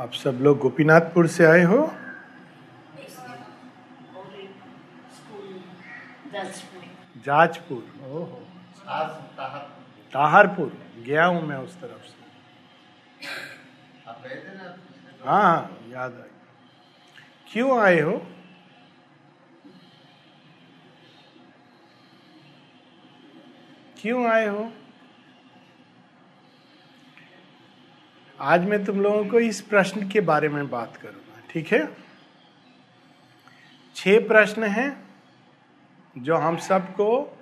आप सब लोग गोपीनाथपुर से आए हो? जाजपुर। ताहरपुर। गया हूँ मैं उस तरफ़ से। हाँ हाँ याद आ क्यों आए हो? क्यों आए हो? आज मैं तुम लोगों को इस प्रश्न के बारे में बात करूँगा, ठीक है? छह प्रश्न हैं जो हम सबको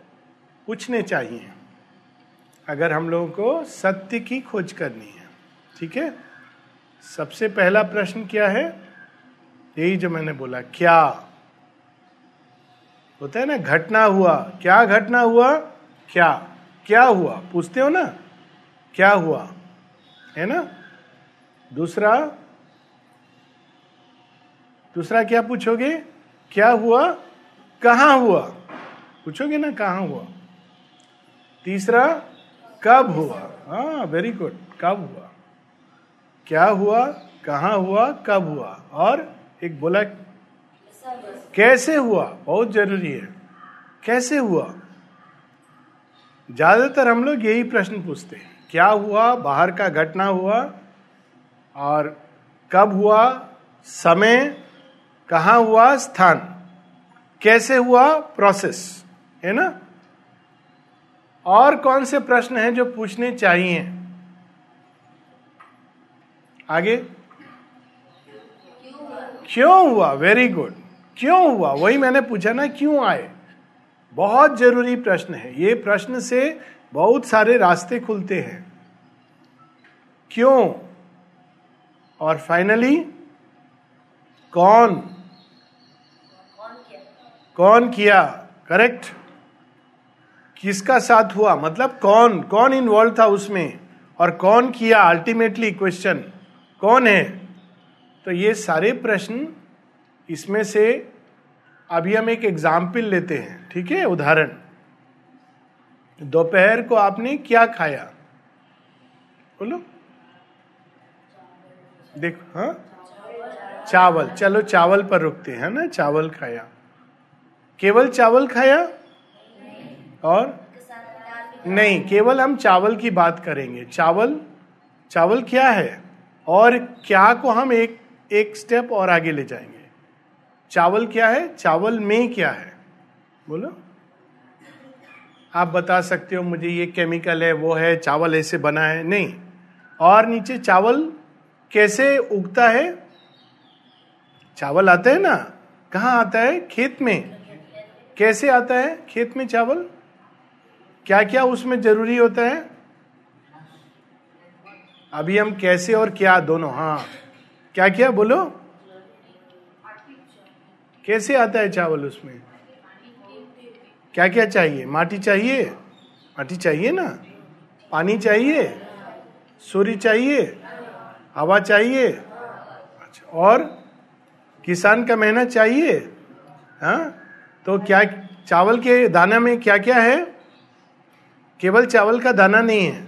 पूछने चाहिए। अगर हम लोगों को सत्य की खोज करनी है, ठीक है? सबसे पहला प्रश्न क्या है? यही जो मैंने बोला, क्या? होता है ना, घटना हुआ। क्या घटना हुआ? क्या? क्या हुआ? पूछते हो ना? क्या हुआ? है ना? दूसरा दूसरा क्या पूछोगे? क्या हुआ? कहाँ हुआ? पूछोगे ना, कहाँ हुआ? तीसरा, कब हुआ? हाँ वेरी गुड कब हुआ? क्या हुआ? कहाँ हुआ? कब हुआ? और एक बोला, कैसे हुआ? बहुत ज़रूरी है। कैसे हुआ? ज़्यादातर हम लोग यही प्रश्न पूछते हैं। क्या हुआ? बाहर का घटना हुआ? और कब हुआ? समय कहा हुआ? स्थान। कैसे हुआ? प्रोसेस है ना? और कौन से प्रश्न हैं जो पूछने चाहिए? आगे। क्यों हुआ? वेरी गुड क्यों हुआ? वही मैंने पूछा ना, क्यों आए? बहुत ज़रूरी प्रश्न है। ये प्रश्न से बहुत सारे रास्ते खुलते हैं। क्यों? और फाइनली कौन? कौन किया? करेक्ट किसका साथ हुआ? मतलब कौन? कौन इन्वॉल्व था उसमें? और कौन किया अल्टीमेटली क्वेश्चन कौन है? तो ये सारे प्रश्न इसमें से अभी हम एक एग्ज़ाम्पल लेते हैं, ठीक है? उदाहरण। दोपहर को आपने क्या खाया? बोलो। देखो हाँ? चावल, चलो चावल पर रुकते हैं ना? चावल खाया। केवल चावल खाया? और? नहीं, केवल हम चावल की बात करेंगे। चावल चावल क्या है? और क्या को हम एक एक स्टेप और आगे ले जाएँगे? चावल क्या है? चावल में क्या है? बोलो। आप बता सकते हो मुझे ये केमिकल है, वो है, चावल ऐसे बना है, नहीं। और नीचे चावल कैसे उगता है? चावल आता है ना? कहा आता है? खेत में। कैसे आता है? खेत में चावल। क्या क्या उसमें ज़रूरी होता है? अभी हम कैसे और क्या दोनों हाँ। क्या क्या बोलो? कैसे आता है चावल उसमें? क्या क्या चाहिए? माटी चाहिए? माटी चाहिए ना? पानी चाहिए? सूर्य चाहिए? हवा चाहिए? अच्छा और किसान का मेहनत चाहिए? हाँ? तो क्या चावल के दाना में क्या क्या है? केवल चावल का दाना नहीं है।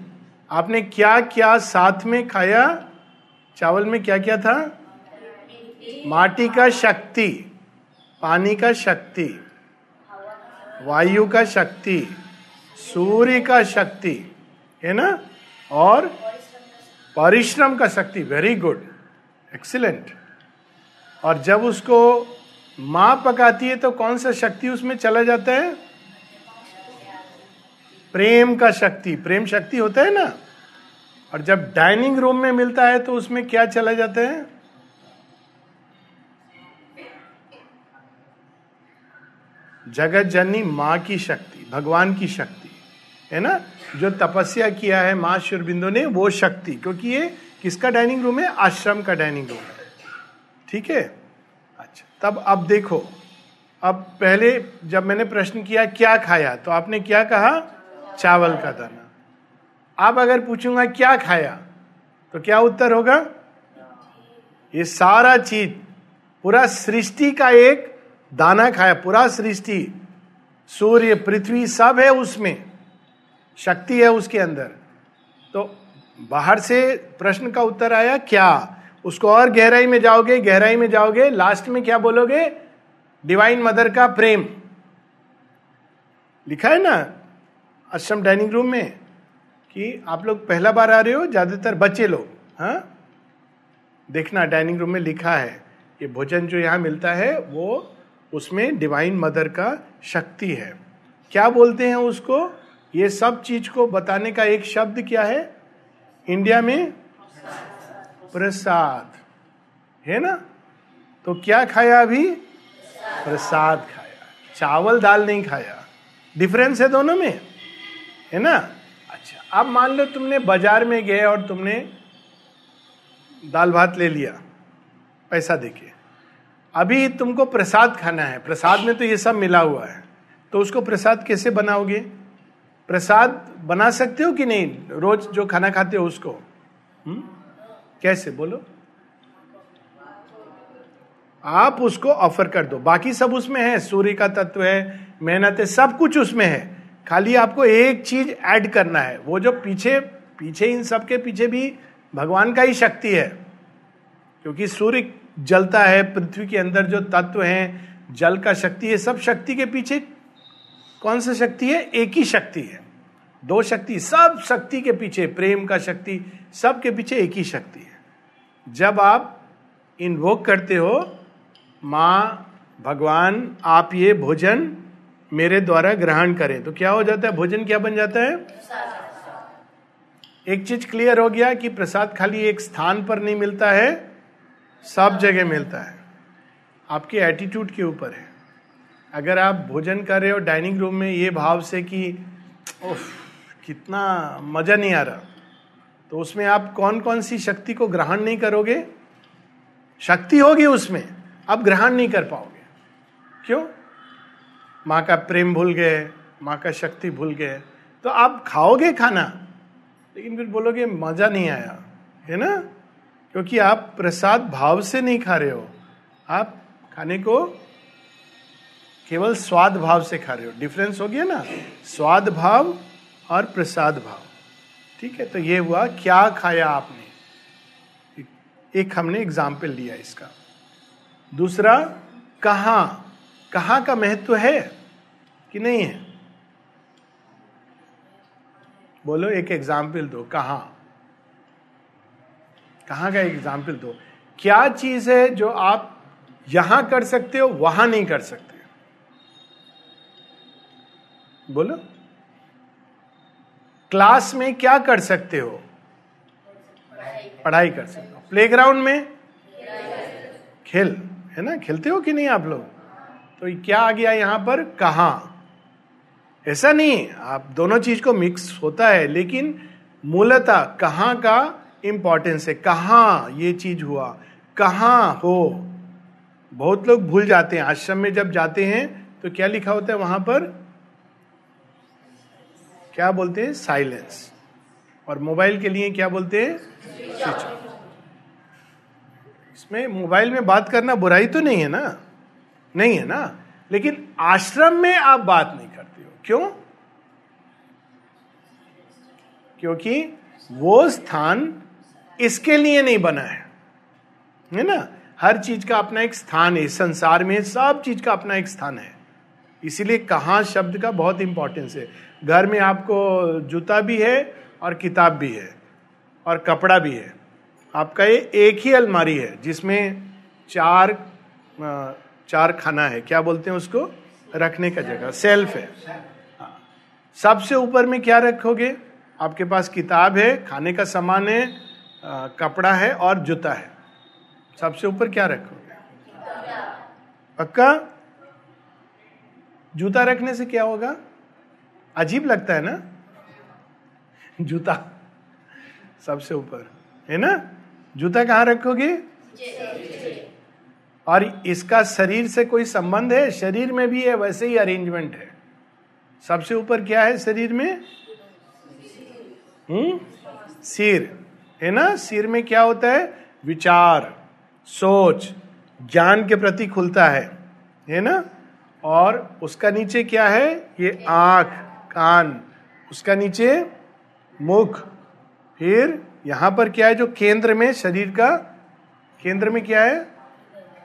आपने क्या क्या साथ में खाया? चावल में क्या क्या था? माटी का शक्ति, पानी का शक्ति, वायु का शक्ति, सूर्य का शक्ति, है ना? और परिश्रम का शक्ति वेरी गुड एक्सीलेंट और जब उसको माँ पकाती है तो कौन सा शक्ति उसमें चला जाता है? प्रेम का शक्ति, प्रेम शक्ति होता है ना? और जब डाइनिंग रूम में मिलता है तो उसमें क्या चला जाता है? जगत जननी माँ की शक्ति, भगवान की शक्ति। है ना? जो तपस्या किया है माँ शुरबिंदु ने, वो शक्ति, क्योंकि ये किसका डाइनिंग रूम है? आश्रम का डाइनिंग रूम है। ठीक है? अच्छा तब अब देखो, अब पहले जब मैंने प्रश्न किया, क्या खाया तो आपने क्या कहा? चावल का दाना। अब अगर पूछूँगा, क्या खाया तो क्या उत्तर होगा? ये सारा चीज़, पूरा सृष्टि का एक दाना खाया, पूरा सृष्टि, सूर्य, पृथ्वी, सब है उसमें। शक्ति है उसके अंदर। तो बाहर से प्रश्न का उत्तर आया, क्या? उसको और गहराई में जाओगे, गहराई में जाओगे लास्ट में क्या बोलोगे? डिवाइन मदर का प्रेम। लिखा है ना आश्रम डाइनिंग रूम में, कि आप लोग पहला बार आ रहे हो, ज़्यादातर बच्चे लोग हाँ? देखना डाइनिंग रूम में लिखा है, ये भोजन जो यहाँ मिलता है, वो उसमें डिवाइन मदर का शक्ति है। क्या बोलते हैं उसको? ये सब चीज़ को बताने का एक शब्द क्या है? इंडिया में प्रसाद। है ना? तो क्या खाया अभी? प्रसाद खाया। चावल दाल नहीं खाया। डिफरेंस है दोनों में। है ना? अच्छा अब मान लो तुमने बाज़ार में गए और तुमने दाल भात ले लिया। पैसा देके। अभी तुमको प्रसाद खाना है। प्रसाद में तो ये सब मिला हुआ है। तो उसको प्रसाद कैसे बनाओगे? प्रसाद बना सकते हो कि नहीं? रोज जो खाना खाते हो उसको? हुँ? हम्म? कैसे? बोलो। आप उसको ऑफ़र कर दो। बाकी सब उसमें है। सूर्य का तत्व है, मेहनत है, सब कुछ उसमें है। खाली आपको एक चीज़ ऐड करना है। वो जो पीछे पीछे इन सब के पीछे भी भगवान का ही शक्ति है। क्योंकि सूर्य जलता है, पृथ्वी के अंदर जो तत्व हैं, जल का शक्ति है, सब शक्ति के पीछे कौन सा शक्ति है? एक ही शक्ति है। दो शक्ति, सब शक्ति के पीछे, प्रेम का शक्ति, सब के पीछे एक ही शक्ति है। जब आप इन्वोक करते हो, माँ, भगवान, आप ये भोजन मेरे द्वारा ग्रहण करें तो क्या हो जाता है? भोजन क्या बन जाता है? एक चीज़ क्लियर हो गया कि प्रसाद खाली एक स्थान पर नहीं मिलता है, सब जगह मिलता है। आपके एटीट्यूड के ऊपर है। अगर आप भोजन कर रहे हो डाइनिंग रूम में ये भाव से कि उफ, कितना मज़ा नहीं आ रहा। तो उसमें आप कौन कौन सी शक्ति को ग्रहण नहीं करोगे? शक्ति होगी उसमें आप ग्रहण नहीं कर पाओगे। क्यों? माँ का प्रेम भूल गए माँ का शक्ति भूल गए तो आप खाओगे खाना लेकिन फिर बोलोगे मज़ा नहीं आया। है ना? क्योंकि आप प्रसाद भाव से नहीं खा रहे हो। आप खाने को केवल स्वाद भाव से खा रहे हो। डिफरेंस हो गया ना? स्वाद भाव और प्रसाद भाव। ठीक है तो ये हुआ, क्या खाया आपने? एक हमने एग्ज़ाम्पल लिया इसका। दूसरा, कहा? कहा का महत्व है कि नहीं है? बोलो, एक एग्ज़ाम्पल दो, कहा? कहाँ का एग्ज़ाम्पल दो? क्या चीज़ है जो आप यहाँ कर सकते हो, वहाँ नहीं कर सकते? बोलो। क्लास में क्या कर सकते हो? पढ़ाई कर सकते हो। प्लेग्राउंड में? खेल। है ना? खेलते हो कि नहीं आप लोग? तो क्या आ गया यहाँ पर? कहा। ऐसा नहीं, आप दोनों चीज़ को मिक्स होता है, लेकिन मूलतः कहाँ का इंपॉर्टेंस है। कहाँ ये चीज़ हुआ। कहाँ हो। बहुत लोग भूल जाते हैं। आश्रम में जब जाते हैं तो क्या लिखा होता है वहाँ पर? क्या बोलते हैं? साइलेंस और मोबाइल के लिए क्या बोलते हैं? स्विच इसमें मोबाइल में बात करना बुराई तो नहीं है ना? नहीं है ना? लेकिन आश्रम में आप बात नहीं करते हो। क्यों? क्योंकि वो स्थान इसके लिए नहीं बना है। है ना? हर चीज़ का अपना एक स्थान है। संसार में सब चीज़ का अपना एक स्थान है। इसीलिए कहा शब्द का बहुत इंपॉर्टेंस है। घर में आपको जूता भी है और किताब भी है और कपड़ा भी है। आपका ये एक ही अलमारी है जिसमें चार चार खाना है। क्या बोलते हैं उसको? रखने का जगह। सेल्फ है। हाँ। सबसे ऊपर में क्या रखोगे? आपके पास किताब है, खाने का सामान है कपड़ा है और जूता है। सबसे ऊपर क्या रखोगे? पक्का? जूता रखने से क्या होगा? अजीब लगता है ना? जूता सबसे ऊपर, है ना? जूता कहाँ रखोगे? और इसका शरीर से कोई संबंध है? शरीर में भी है, वैसे ही अरेंजमेंट है। सबसे ऊपर क्या है शरीर में? हम्म? सिर, है ना? सिर में क्या होता है? विचार, सोच, ज्ञान के प्रति खुलता है है ना? और उसका नीचे क्या है? ये आँख, कान। उसका नीचे मुख। फिर यहाँ पर क्या है? जो केंद्र में शरीर का, केंद्र में क्या है?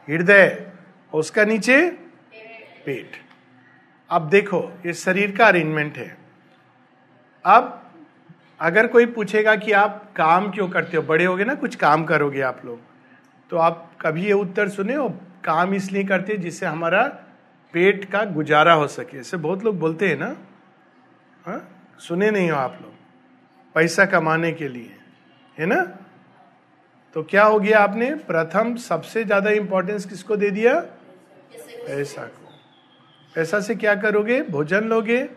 हृदय। उसका नीचे पेट। अब देखो, ये शरीर का अरेंजमेंट है। अब अगर कोई पूछेगा कि आप काम क्यों करते हो? बड़े होगे ना, कुछ काम करोगे आप लोग। तो आप कभी ये उत्तर सुने हो? काम इसलिए करते जिससे हमारा पेट का गुजारा हो सके। ऐसे बहुत लोग बोलते हैं ना, हा? सुने नहीं हो आप लोग। पैसा कमाने के लिए, है ना? तो क्या हो गया आपने? प्रथम सबसे ज़्यादा इंपॉर्टेंस किसको दे दिया? पैसा को। पैसा से क्या करोगे? भोजन लोगे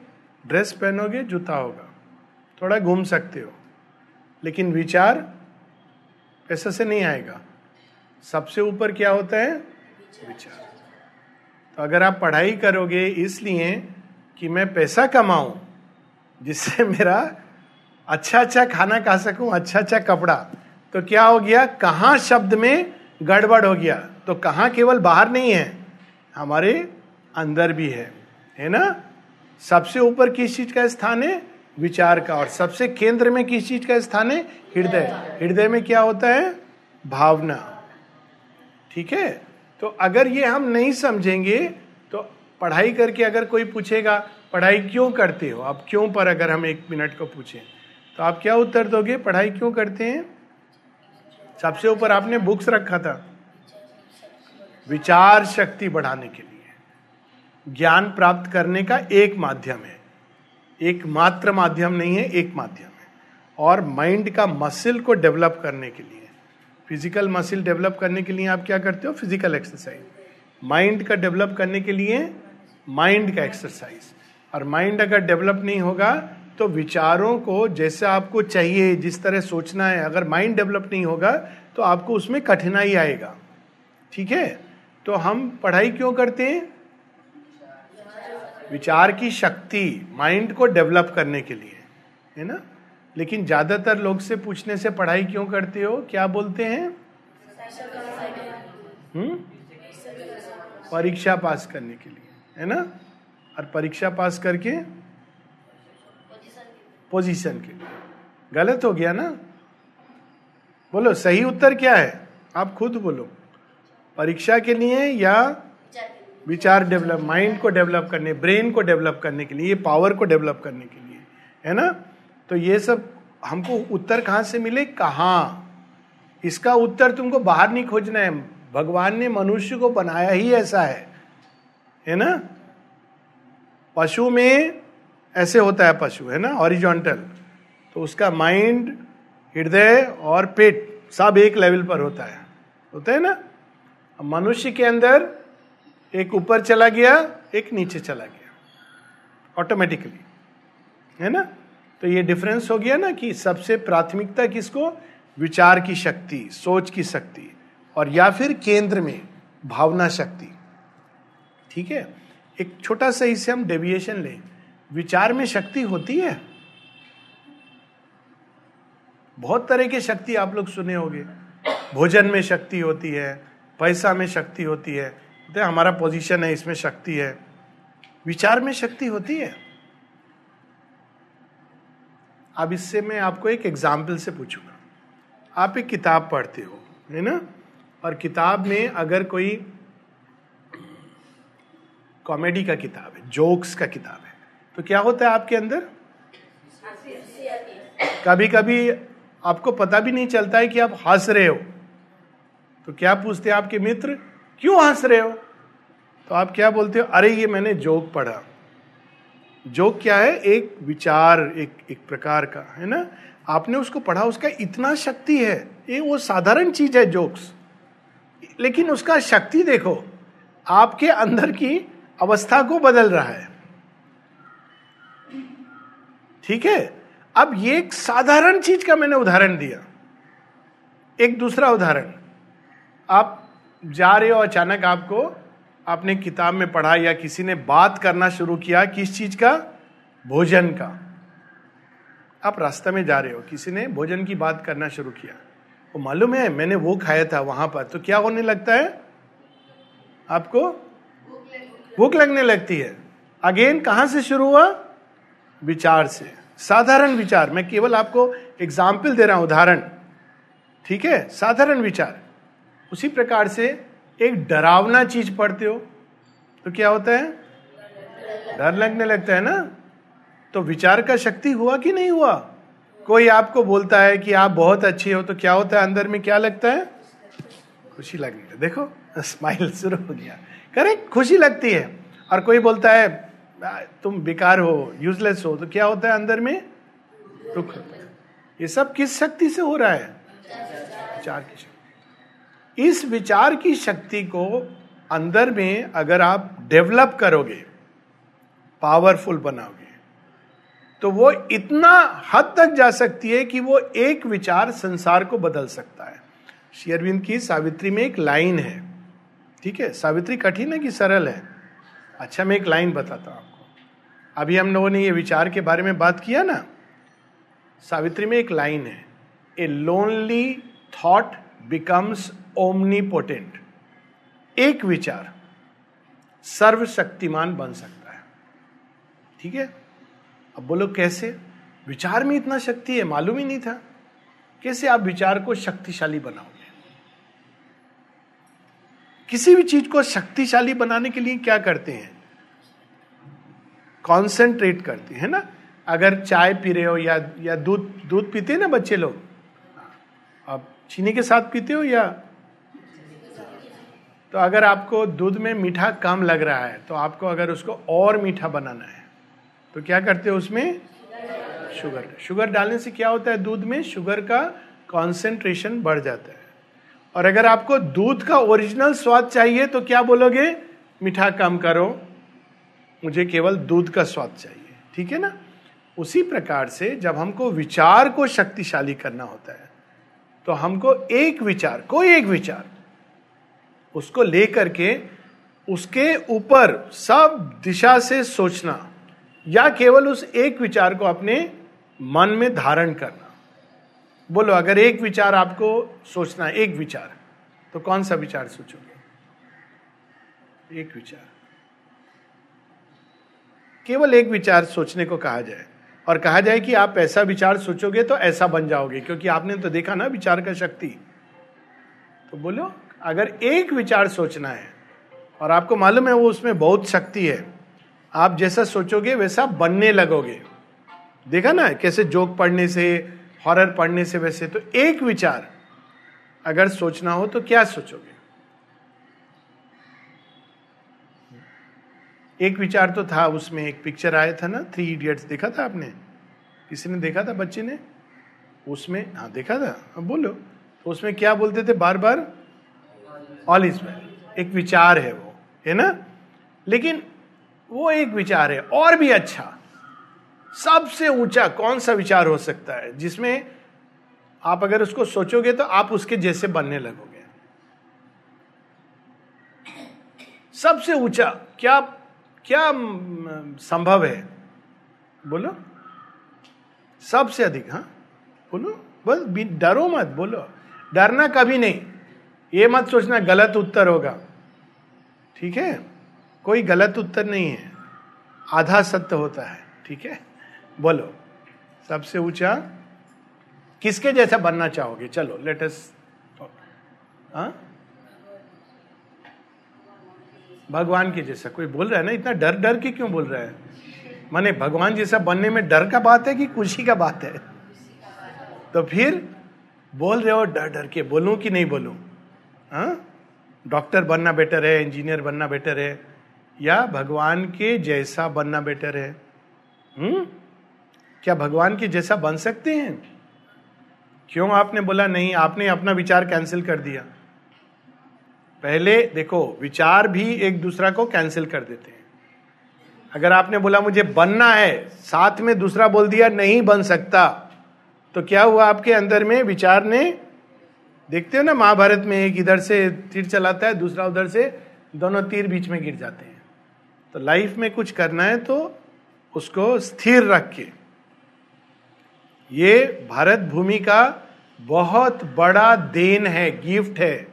ड्रेस पहनोगे, जूता होगा। थोड़ा घूम सकते हो। लेकिन विचार पैसा से नहीं आएगा। सबसे ऊपर क्या होता है? विचार। तो अगर आप पढ़ाई करोगे इसलिए कि मैं पैसा कमाऊं जिससे मेरा अच्छा अच्छा खाना खा सकूँ अच्छा अच्छा कपड़ा तो क्या हो गया? कहा शब्द में गड़बड़ हो गया? तो कहा केवल बाहर नहीं है हमारे अंदर भी है। है ना? सबसे ऊपर किस चीज़ का स्थान है? विचार का। और सबसे केंद्र में किस चीज़ का स्थान है? हृदय। हृदय में क्या होता है? भावना। ठीक है? तो अगर ये हम नहीं समझेंगे तो पढ़ाई करके अगर कोई पूछेगा, पढ़ाई क्यों करते हो? आप क्यों पर अगर हम एक मिनट को पूछें तो आप क्या उत्तर दोगे? पढ़ाई क्यों करते हैं? सबसे ऊपर आपने बुक्स रखा था। विचार शक्ति बढ़ाने के लिए। ज्ञान प्राप्त करने का एक माध्यम है। एक मात्र माध्यम नहीं है, एक माध्यम है। और माइंड का मसिल को डेवलप करने के लिए। फ़िज़िकल मसिल डेवलप करने के लिए आप क्या करते हो? फ़िज़िकल एक्सरसाइज माइंड का डेवलप करने के लिए माइंड का एक्सरसाइज और माइंड अगर डेवलप नहीं होगा तो विचारों को जैसे आपको चाहिए, जिस तरह सोचना है, अगर माइंड डेवलप नहीं होगा तो आपको उसमें कठिनाई आएगा। ठीक है? तो हम पढ़ाई क्यों करते हैं? विचार की शक्ति माइंड को डेवलप करने के लिए। है ना? लेकिन ज़्यादातर लोग से पूछने से पढ़ाई क्यों करते हो? क्या बोलते हैं? हम्म? परीक्षा पास करने के लिए, है ना? और परीक्षा पास करके? पोजीशन के लिए। गलत हो गया ना? बोलो, सही उत्तर क्या है? आप खुद बोलो। परीक्षा के लिए या विचार डेवलप, माइंड को डेवलप करने, ब्रेन को डेवलप करने के लिए पावर को डेवलप करने के लिए, है ना? तो ये सब हमको उत्तर कहाँ से मिले? कहा? इसका उत्तर तुमको बाहर नहीं खोजना है। भगवान ने मनुष्य को बनाया ही ऐसा है। है ना? पशु में ऐसे होता है पशु, है ना? ऑरिजोंटल तो उसका माइंड, हृदय और पेट सब एक लेवल पर होता है। होता है ना? मनुष्य के अंदर एक ऊपर चला गया, एक नीचे चला गया। ऑटोमेटिकली है ना? तो ये डिफरेंस हो गया ना कि सबसे प्राथमिकता किसको? विचार की शक्ति, सोच की शक्ति, और या फिर केंद्र में भावना शक्ति। ठीक है? एक छोटा सा इससे हम डेविएशन लें। विचार में शक्ति होती है? बहुत तरह की शक्ति आप लोग सुने होंगे। भोजन में शक्ति होती है, पैसा में शक्ति होती है। तो हमारा पोजीशन है, इसमें शक्ति है। विचार में शक्ति होती है? अब इससे मैं आपको एक एग्ज़ाम्पल से पूछूँगा। आप एक किताब पढ़ते हो, है ना? और किताब में अगर कोई कॉमेडी का किताब है जोक्स का किताब है तो क्या होता है आपके अंदर? कभी कभी आपको पता भी नहीं चलता है कि आप हंस रहे हो। तो क्या पूछते हैं आपके मित्र, क्यों हंस रहे हो? तो आप क्या बोलते हो, अरे, ये मैंने जोक पढ़ा। जोक क्या है, एक विचार, एक एक प्रकार का, है ना? आपने उसको पढ़ा, उसका इतना शक्ति है, ये वो साधारण चीज़ है, जोक्स। लेकिन उसका शक्ति देखो, आपके अंदर की अवस्था को बदल रहा है। ठीक है? अब ये एक साधारण चीज़ का मैंने उदाहरण दिया। एक दूसरा उदाहरण। आप जा रहे हो अचानक आपको आपने किताब में पढ़ा या किसी ने बात करना शुरू किया किस चीज़ का? भोजन का। आप रास्ते में जा रहे हो, किसी ने भोजन की बात करना शुरू किया। वो मालूम है, मैंने वो खाया था वहाँ पर तो क्या होने लगता है? आपको भूख लगने लगती है। अगेन, कहाँ से शुरू हुआ? विचार से। साधारण विचार। मैं केवल आपको एग्ज़ाम्पल दे रहा हूँ, उदाहरण। ठीक है? साधारण विचार। उसी प्रकार से एक डरावना चीज़ पढ़ते हो तो क्या होता है? डर लगने लगता है ना? तो विचार का शक्ति हुआ कि नहीं हुआ? कोई आपको बोलता है कि आप बहुत अच्छे हो तो क्या होता है अंदर में? क्या लगता है? खुशी लगने देखो स्माइल शुरू हो गया। करेक्ट, खुशी लगती है। और कोई बोलता है तुम बेकार हो यूजलेस हो तो क्या होता है अंदर में? दुख होता है। ये सब किस शक्ति से हो रहा है? विचार की शक्ति। इस विचार की शक्ति को अंदर में अगर आप डेवलप करोगे, पावरफुल बनाओगे तो वो इतना हद तक जा सकती है कि वो एक विचार संसार को बदल सकता है। शेयरविंद की सावित्री में एक लाइन है, ठीक है? सावित्री कठिन है कि सरल है? अच्छा मैं एक लाइन बताता हूँ आपको। अभी हम लोगों ने ये विचार के बारे में बात किया ना, सावित्री में एक लाइन है a lonely thought becomes omnipotent एक विचार सर्वशक्तिमान बन सकता है। ठीक है? अब बोलो कैसे? विचार में इतना शक्ति है, मालूम ही नहीं था। कैसे आप विचार को शक्तिशाली बनाओगे? किसी भी चीज़ को शक्तिशाली बनाने के लिए क्या करते हैं? कॉन्सेंट्रेट करते हैं ना? अगर चाय पी रहे हो या या दूध दूध पीते हैं ना बच्चे लोग? आप चीनी के साथ पीते हो या तो अगर आपको दूध में मीठा कम लग रहा है तो आपको अगर उसको और मीठा बनाना है तो क्या करते हो उसमें? शुगर। शुगर डालने से क्या होता है दूध में? शुगर का कॉन्सेंट्रेशन बढ़ जाता है। और अगर आपको दूध का ओरिजिनल स्वाद चाहिए तो क्या बोलोगे? मीठा कम करो। मुझे केवल दूध का स्वाद चाहिए। ठीक है ना? उसी प्रकार से जब हमको विचार को शक्तिशाली करना होता है तो हमको एक विचार, कोई एक विचार उसको लेकर के उसके ऊपर सब दिशा से सोचना, या केवल उस एक विचार को अपने मन में धारण करना। बोलो, अगर एक विचार आपको सोचना, एक विचार तो कौन सा विचार सोचोगे? एक विचार। केवल एक विचार सोचने को कहा जाए, और कहा जाए कि आप ऐसा विचार सोचोगे तो ऐसा बन जाओगे, क्योंकि आपने तो देखा ना विचार का शक्ति। तो बोलो अगर एक विचार सोचना है, और आपको मालूम है वो उसमें बहुत शक्ति है, आप जैसा सोचोगे वैसा बनने लगोगे। देखा ना, कैसे जोक पढ़ने से हॉरर पढ़ने से वैसे तो एक विचार अगर सोचना हो तो क्या सोचोगे? एक विचार तो था, उसमें एक पिक्चर आया था ना थ्री इडियट्स देखा था आपने? किसी ने देखा था, बच्चे ने? उसमें हाँ देखा था। अब बोलो तो उसमें क्या बोलते थे बार बार ऑल इज़ वेल एक विचार है वो, है ना? लेकिन वो एक विचार है, और भी अच्छा। सबसे ऊँचा कौन सा विचार हो सकता है, जिसमें आप अगर उसको सोचोगे तो आप उसके जैसे बनने लगोगे। सबसे ऊँचा, क्या क्या संभव है? बोलो। सबसे अधिक हाँ? बोलो। बस डरो मत, बोलो। डरना कभी नहीं। ये मत सोचना, गलत उत्तर होगा। ठीक है? कोई गलत उत्तर नहीं है। आधा सत्य होता है। ठीक है? बोलो। सबसे ऊँचा? किसके जैसा बनना चाहोगे? चलो लेटेस्ट हाँ? भगवान के जैसा। कोई बोल रहा है ना, इतना डर डर के क्यों बोल रहा है? माने भगवान जैसा बनने में डर का बात है कि खुशी का बात है? तो फिर बोल रहे हो, डर डर के। बोलूँ कि नहीं बोलूँ? डॉक्टर बनना बेटर है, इंजीनियर बनना बेटर है, या भगवान के जैसा बनना बेटर है? हम्म? क्या भगवान के जैसा बन सकते हैं? क्यों आपने बोला नहीं? आपने अपना विचार कैंसिल कर दिया। पहले देखो, विचार भी एक दूसरा को कैंसिल कर देते हैं। अगर आपने बोला मुझे बनना है, साथ में दूसरा बोल दिया, नहीं बन सकता तो क्या हुआ आपके अंदर में? विचार ने देखते हो ना, महाभारत में एक इधर से तीर चलाता है, दूसरा उधर से दोनों तीर बीच में गिर जाते हैं। तो लाइफ में कुछ करना है तो उसको स्थिर रख के ये भारत भूमि का बहुत बड़ा देन है गिफ्ट है।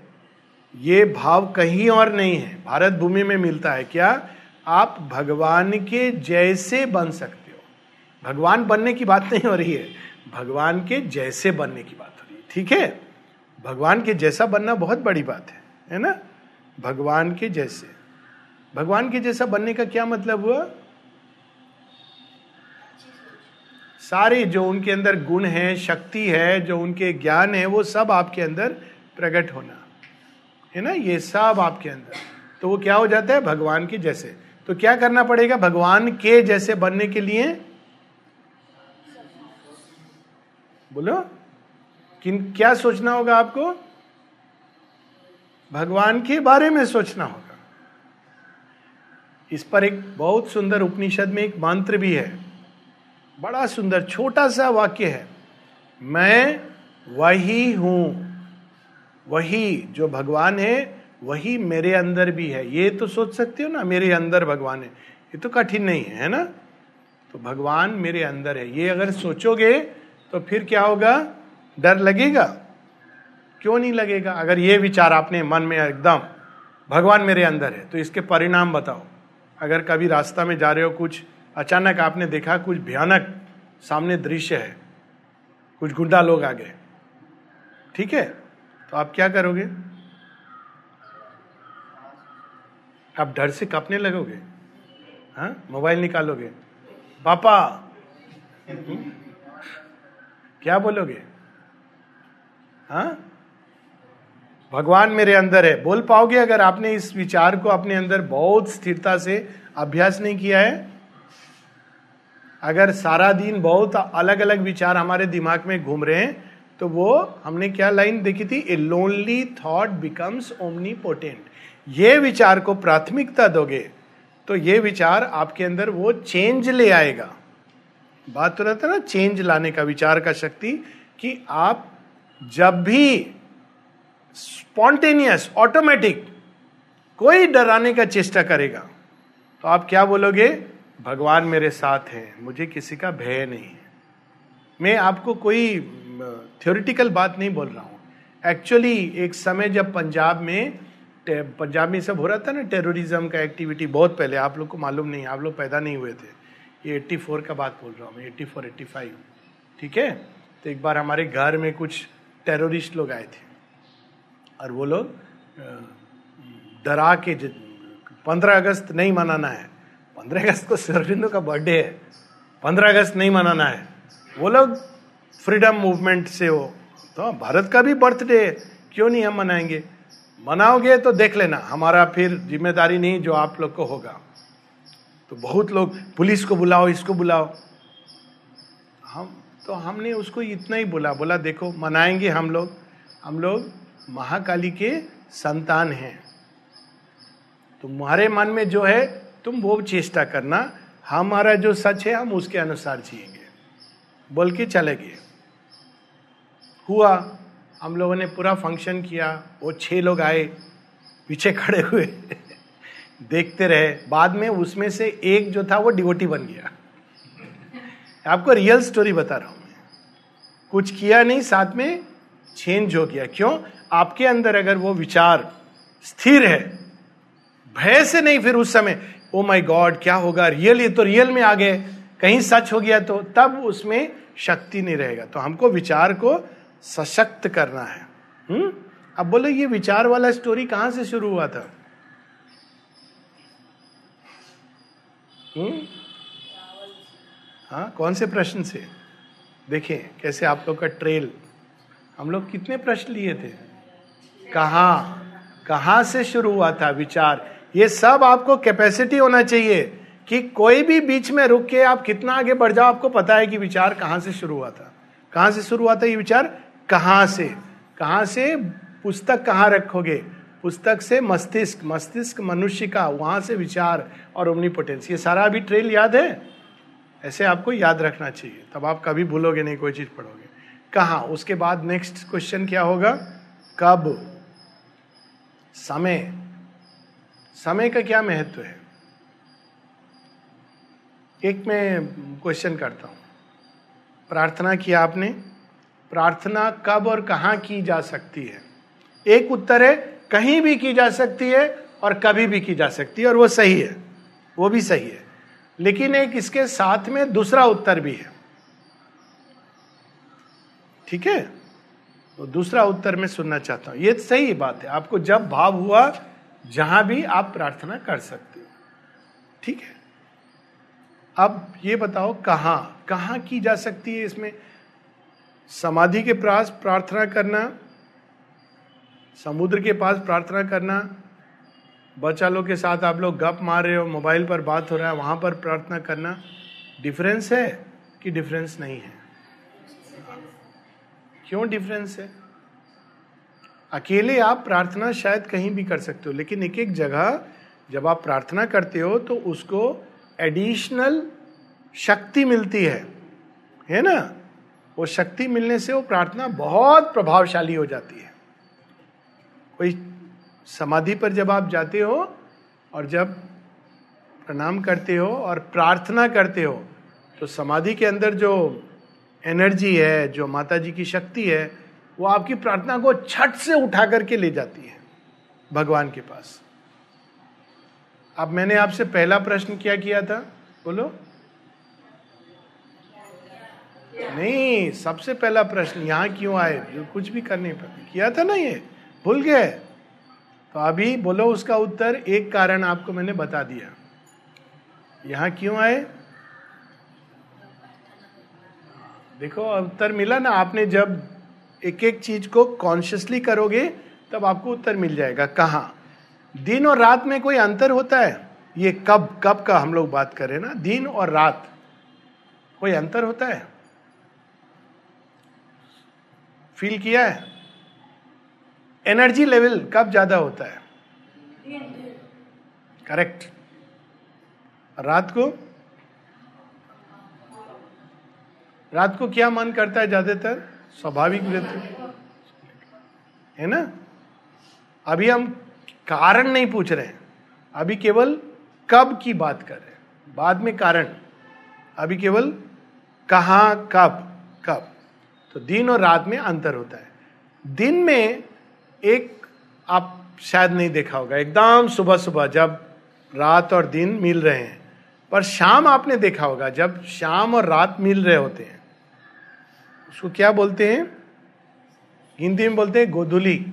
ये भाव कहीं और नहीं है। भारत भूमि में मिलता है क्या? आप भगवान के जैसे बन सकते हो। भगवान बनने की बात नहीं हो रही है। भगवान के जैसे बनने की बात हो रही है। ठीक है? भगवान के जैसा बनना बहुत बड़ी बात है है ना? भगवान के जैसे। भगवान के जैसा बनने का क्या मतलब हुआ? सारे जो उनके अंदर गुण है, शक्ति है, जो उनके ज्ञान है, वो सब आपके अंदर प्रकट होना, है ना? ये सब आपके अंदर। तो वो क्या हो जाता है? भगवान के जैसे। तो क्या करना पड़ेगा? भगवान के जैसे बनने के लिए? बोलो। किन, क्या सोचना होगा आपको? भगवान के बारे में सोचना होगा। इस पर एक बहुत सुंदर उपनिषद में एक मंत्र भी है। बड़ा सुंदर, छोटा सा वाक्य है। मैं वही हूँ। वही जो भगवान है, वही मेरे अंदर भी है। ये तो सोच सकते हो ना, मेरे अंदर भगवान है। ये तो कठिन नहीं है है ना? तो भगवान मेरे अंदर है। ये अगर सोचोगे तो फिर क्या होगा? डर लगेगा? क्यों नहीं लगेगा? अगर ये विचार आपने मन में एकदम, भगवान मेरे अंदर है तो इसके परिणाम बताओ। अगर कभी रास्ता में जा रहे हो कुछ, अचानक आपने देखा कुछ भयानक सामने दृश्य है, कुछ गुंडा लोग आ गए, ठीक है? तो आप क्या करोगे? आप डर से कपने लगोगे? हाँ? मोबाइल निकालोगे? पापा! क्या बोलोगे? हाँ? भगवान मेरे अंदर है। बोल पाओगे अगर आपने इस विचार को अपने अंदर बहुत स्थिरता से अभ्यास नहीं किया है? अगर सारा दिन बहुत अलग अलग विचार हमारे दिमाग में घूम रहे हैं तो वो हमने क्या लाइन देखी थी? A lonely thought becomes omnipotent ये विचार को प्राथमिकता दोगे तो ये विचार आपके अंदर वो चेंज ले आएगा। बात तो रहता ना चेंज लाने का विचार का शक्ति कि आप जब भी स्पॉन्टेनियस ऑटोमेटिक कोई डराने का चेष्टा करेगा तो आप क्या बोलोगे? भगवान मेरे साथ है, मुझे किसी का भय नहीं है। मैं आपको कोई थ्योरिटिकल बात नहीं बोल रहा हूँ। एक्चुअली एक समय जब पंजाब में पंजाब में सब हो रहा था ना टेररिज्म का एक्टिविटी बहुत पहले, आप लोग को मालूम नहीं, आप लोग पैदा नहीं हुए थे। ये 84 का बात बोल रहा हूँ, मैं 84 85 ठीक है? तो एक बार हमारे घर में कुछ टेररिस्ट लोग आए थे। और वो लोग डरा के पंद्रह अगस्त नहीं मनाना है। पंद्रह अगस्त को सरबिंदो का बर्थडे है। पंद्रह अगस्त नहीं मनाना है। वो लोग फ्रीडम मूवमेंट से हो। तो भारत का भी बर्थडे है। क्यों नहीं हम मनाएँगे? मनाओगे तो देख लेना। हमारा फिर ज़िम्मेदारी नहीं जो आप लोग को होगा। तो बहुत लोग, पुलिस को बुलाओ, इसको बुलाओ। हम तो हमने उसको इतना ही बोला बोला, देखो, मनाएँगे हम लोग। हम लोग महाकाली के संतान हैं। तुम्हारे मन में जो है, तुम वो चेष्टा करना। हमारा जो सच है, हम उसके अनुसार जिएँगे। बोल के चले गए। हुआ, हम लोगों ने पूरा फ़ंक्शन किया। वो छह लोग आए, पीछे खड़े हुए। देखते रहे। बाद में उसमें से एक जो था, वो डिवोटी बन गया। आपको रियल स्टोरी बता रहा हूँ मैं। कुछ किया नहीं, साथ में चेंज हो गया। क्यों? आपके अंदर अगर वो विचार स्थिर है, भय से नहीं, फिर उस समय ओ माय गॉड क्या होगा? रियल ये तो रियल में आ गए। कहीं सच हो गया तो तब उसमें शक्ति नहीं रहेगा। तो हमको विचार को सशक्त करना है। हम्म? अब बोले, ये विचार वाला स्टोरी कहाँ से शुरू हुआ था? हम्म? हाँ कौन से प्रश्न से? देखें कैसे आप लोग का ट्रेल हम लोग कितने प्रश्न लिए थे? कहा? कहा से शुरू हुआ था विचार? ये सब आपको कैपेसिटी होना चाहिए कि कोई भी बीच में रुक के आप कितना आगे बढ़ जाओ, आपको पता है कि विचार कहाँ से शुरू हुआ था। कहाँ से शुरू हुआ था ये विचार? कहाँ से? कहाँ से पुस्तक कहाँ रखोगे? पुस्तक से मस्तिष्क मस्तिष्क मनुष्य का, वहाँ से विचार और ओमनीपोटेंस ये सारा अभी ट्रेल याद है? ऐसे आपको याद रखना चाहिए। तब आप कभी भूलोगे नहीं, कोई चीज़ पढ़ोगे। कहा? उसके बाद नेक्स्ट क्वेश्चन क्या होगा? कब? समय। समय का क्या महत्व है? एक मैं क्वेश्चन करता हूँ। प्रार्थना किया आपने? प्रार्थना कब और कहाँ की जा सकती है? एक उत्तर है, कहीं भी की जा सकती है और कभी भी की जा सकती है और वो सही है। वो भी सही है। लेकिन एक इसके साथ में दूसरा उत्तर भी है। ठीक है? तो दूसरा उत्तर मैं सुनना चाहता हूँ। ये सही बात है। आपको जब भाव हुआ, जहाँ भी आप प्रार्थना कर सकते हो। ठीक है? अब ये बताओ, कहाँ? कहाँ की जा सकती है इसमें? समाधि के पास प्रार्थना करना, समुद्र के पास प्रार्थना करना बच्चा लोग के साथ आप लोग गप मार रहे हो, मोबाइल पर बात हो रहा है, वहाँ पर प्रार्थना करना डिफरेंस है कि डिफरेंस नहीं है? क्यों डिफरेंस है? अकेले आप प्रार्थना शायद कहीं भी कर सकते हो, लेकिन एक एक जगह जब आप प्रार्थना करते हो तो उसको एडिशनल शक्ति मिलती है। है ना? वो शक्ति मिलने से वो प्रार्थना बहुत प्रभावशाली हो जाती है। कोई समाधि पर जब आप जाते हो और जब प्रणाम करते हो और प्रार्थना करते हो तो समाधि के अंदर जो एनर्जी है, जो माता जी की शक्ति है, वो आपकी प्रार्थना को छठ से उठा करके ले जाती है भगवान के पास। अब मैंने आपसे पहला प्रश्न क्या किया था? बोलो। नहीं, सबसे पहला प्रश्न यहाँ क्यों आए? कुछ भी करने पर किया था ना ये? भूल गए? तो अभी बोलो उसका उत्तर, एक कारण आपको मैंने बता दिया। यहाँ क्यों आए? देखो, उत्तर मिला ना, आपने जब एक एक चीज़ को कॉन्शियसली करोगे, तब आपको उत्तर मिल जाएगा। कहा? दिन और रात में कोई अंतर होता है? ये कब कब का हम लोग बात करें ना? दिन और रात, कोई अंतर होता है? फील किया है? एनर्जी लेवल कब ज़्यादा होता है? करेक्ट रात को? रात को क्या मन करता है ज़्यादातर? स्वाभाविक वृत्ति है ना? अभी हम कारण नहीं पूछ रहे हैं। अभी केवल कब की बात कर रहे हैं। बाद में कारण। अभी केवल कहा, कब कब। तो दिन और रात में अंतर होता है। दिन में एक आप शायद नहीं देखा होगा, एकदम सुबह सुबह जब रात और दिन मिल रहे हैं, पर शाम आपने देखा होगा, जब शाम और रात मिल रहे होते हैं, उसको क्या बोलते हैं? हिंदी में बोलते हैं गोधुली,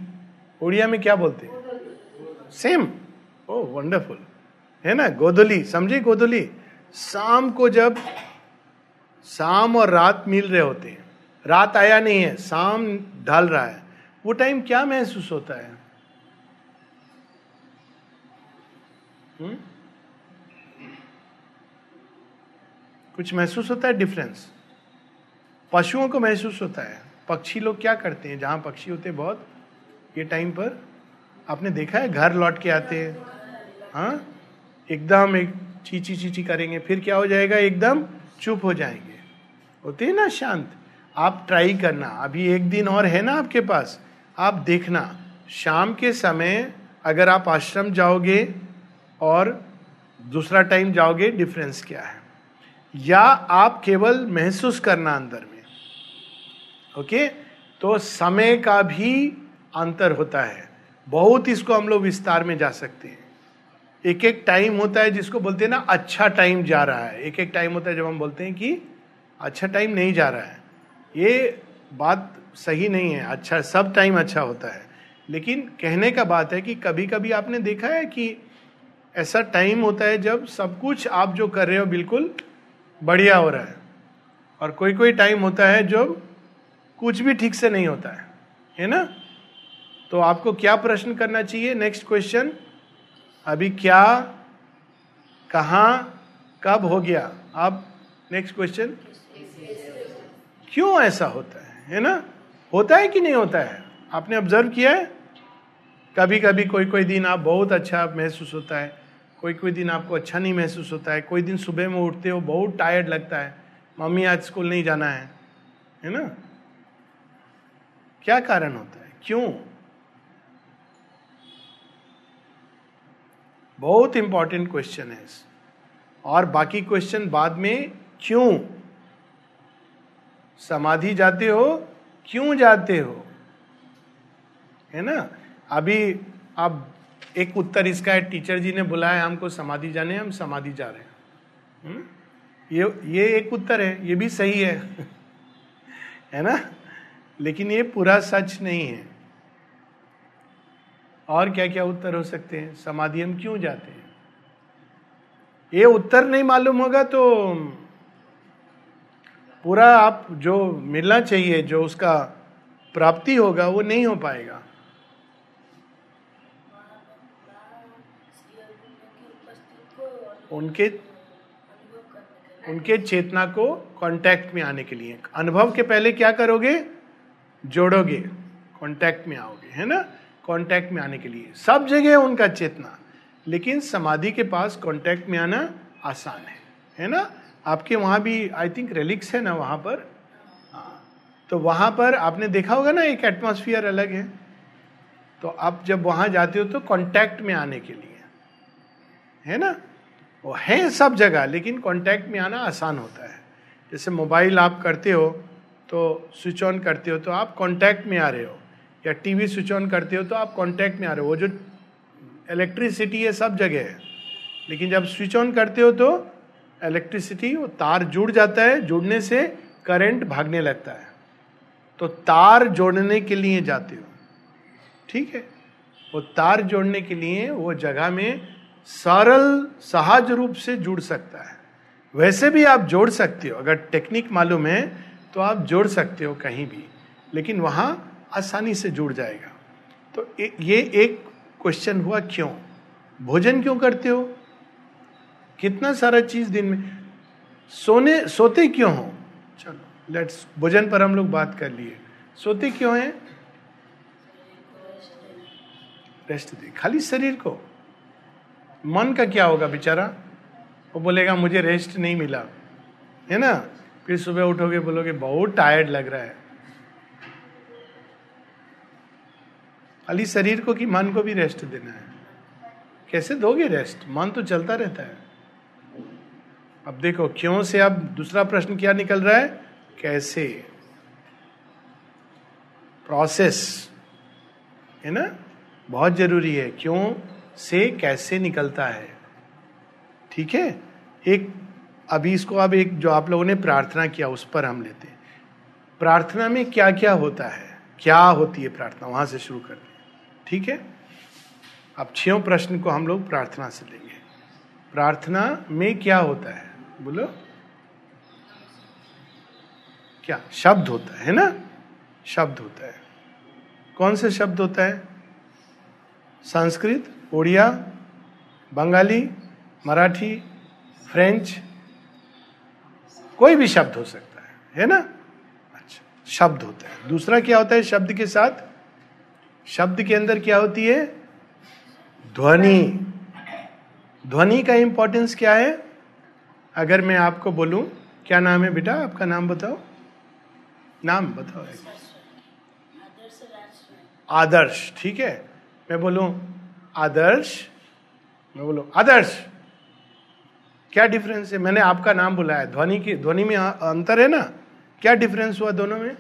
उड़िया में क्या बोलते हैं? सेम। ओ वंडरफुल है ना? गोधुली, समझे गोधुली? शाम को जब शाम और रात मिल रहे होते हैं, रात आया नहीं है, शाम ढल रहा है वो टाइम क्या महसूस होता है? हुँ? कुछ महसूस होता है? डिफरेंस पशुओं को महसूस होता है। पक्षी लोग क्या करते हैं? जहाँ पक्षी होते हैं बहुत, ये टाइम पर। आपने देखा है? घर लौट के आते हैं। हाँ? एकदम एक चीची चीची करेंगे, फिर क्या हो जाएगा? एकदम चुप हो जाएँगे। होते हैं ना शांत? आप ट्राई करना। अभी एक दिन और है ना आपके पास? आप देखना, शाम के समय अगर आप आश्रम जाओगे और दूसरा टाइम जाओगे डिफरेंस क्या है? या आप केवल महसूस करना अंदर में, ओके? तो समय का भी अंतर होता है। बहुत इसको हम लोग विस्तार में जा सकते हैं। एक एक टाइम होता है जिसको बोलते हैं ना अच्छा टाइम जा रहा है। एक एक टाइम होता है जब हम बोलते हैं कि अच्छा टाइम नहीं जा रहा है। ये बात सही नहीं है अच्छा सब टाइम अच्छा होता है। लेकिन कहने का बात है कि कभी कभी आपने देखा है कि ऐसा टाइम होता है जब सब कुछ आप जो कर रहे हो बिल्कुल बढ़िया हो रहा है। और कोई कोई टाइम होता है जो कुछ भी ठीक से नहीं होता है है ना? तो आपको क्या प्रश्न करना चाहिए? नेक्स्ट क्वेश्चन अभी क्या, कहा, कब हो गया? अब नेक्स्ट क्वेश्चन क्यों ऐसा होता है है ना? होता है कि नहीं होता है? आपने ऑब्ज़र्व किया है? कभी कभी कोई कोई दिन आप बहुत अच्छा महसूस होता है। कोई कोई दिन आपको अच्छा नहीं महसूस होता है। कोई दिन सुबह में उठते हो, बहुत टायर्ड लगता है। मम्मी, आज स्कूल नहीं जाना है। है ना? क्या कारण होता है? क्यों? बहुत इंपॉर्टेंट क्वेश्चन है और बाकी क्वेश्चन बाद में क्यों? समाधि जाते हो क्यों जाते हो? है ना? अभी अब एक उत्तर इसका है, टीचर जी ने बुलाया हमको, समाधि जाने, हम समाधि जा रहे हैं। हम्म? ये ये एक उत्तर है, ये भी सही है। है ना? लेकिन ये पूरा सच नहीं है। और क्या क्या उत्तर हो सकते हैं? समाधि हम क्यों जाते हैं? ये उत्तर नहीं मालूम होगा तो पूरा आप जो मिलना चाहिए, जो उसका प्राप्ति होगा, वो नहीं हो पाएगा। उनके उनके चेतना को कांटेक्ट में आने के लिए। अनुभव के पहले क्या करोगे? जोड़ोगे। कांटेक्ट में आओगे, है ना? कांटेक्ट में आने के लिए। सब जगह उनका चेतना। लेकिन समाधि के पास कांटेक्ट में आना आसान है। है ना? आपके वहाँ भी आई थिंक रेलिक्स है ना वहाँ पर? हाँ। तो वहाँ पर आपने देखा होगा ना, एक एटमोसफियर अलग है। तो आप जब वहाँ जाते हो तो कांटेक्ट में आने के लिए। है ना? वो है सब जगह, लेकिन कांटेक्ट में आना आसान होता है। जैसे मोबाइल आप करते हो तो स्विच ऑन करते हो तो आप कांटेक्ट में आ रहे हो। या टीवी स्विच ऑन करते हो तो आप कांटेक्ट में आ रहे हो। वो जो इलेक्ट्रिसिटी है, सब जगह है। लेकिन जब स्विच ऑन करते हो तो इलेक्ट्रिसिटी वो तार जुड़ जाता है, जुड़ने से करंट भागने लगता है। तो तार जोड़ने के लिए जाते हो, ठीक है? वो तार जोड़ने के लिए वो जगह में सरल, सहज रूप से जुड़ सकता है। वैसे भी आप जोड़ सकते हो, अगर टेक्निक मालूम है तो आप जोड़ सकते हो कहीं भी, लेकिन वहाँ आसानी से जुड़ जाएगा। तो ये एक क्वेश्चन हुआ क्यों? भोजन क्यों करते हो? कितना सारा चीज़ दिन में। सोने, सोते क्यों हो? चलो लेट्स भोजन पर हम लोग बात कर लिए। सोते क्यों हैं? रेस्ट दे, खाली शरीर को। मन का क्या होगा बेचारा? वो बोलेगा, मुझे रेस्ट नहीं मिला। है ना? फिर सुबह उठोगे, बोलोगे, बहुत टायर्ड लग रहा है। खाली शरीर को कि मन को भी रेस्ट देना है? कैसे दोगे रेस्ट मन तो चलता रहता है। अब देखो, क्यों से अब दूसरा प्रश्न क्या निकल रहा है? कैसे? प्रोसेस है ना? बहुत ज़रूरी है। क्यों से कैसे निकलता है? ठीक है? एक, अभी इसको अब एक जो आप लोगों ने प्रार्थना किया, उस पर हम लेते हैं। प्रार्थना में क्या क्या होता है? क्या होती है प्रार्थना? वहाँ से शुरू करते हैं। ठीक है? अब छो प्रश्न को हम लोग प्रार्थना से लेंगे। प्रार्थना में क्या होता है? बोलो। क्या? शब्द होता है ना? शब्द होता है। कौन से शब्द होता है? संस्कृत उड़िया बंगाली, मराठी, फ्रेंच, कोई भी शब्द हो सकता है है ना? अच्छा शब्द होता है। दूसरा क्या होता है शब्द के साथ? शब्द के अंदर क्या होती है? ध्वनि। ध्वनि का इंपॉर्टेंस क्या है? अगर मैं आपको बोलूँ, क्या नाम है बेटा? आपका नाम बताओ। नाम बताओ आदर्श, ठीक है। मैं बोलूँ, आदर्श। मैं बोलूँ, आदर्श। क्या डिफरेंस है? मैंने आपका नाम बुलाया ध्वनि की, ध्वनि में अंतर है ना? क्या डिफरेंस हुआ दोनों में?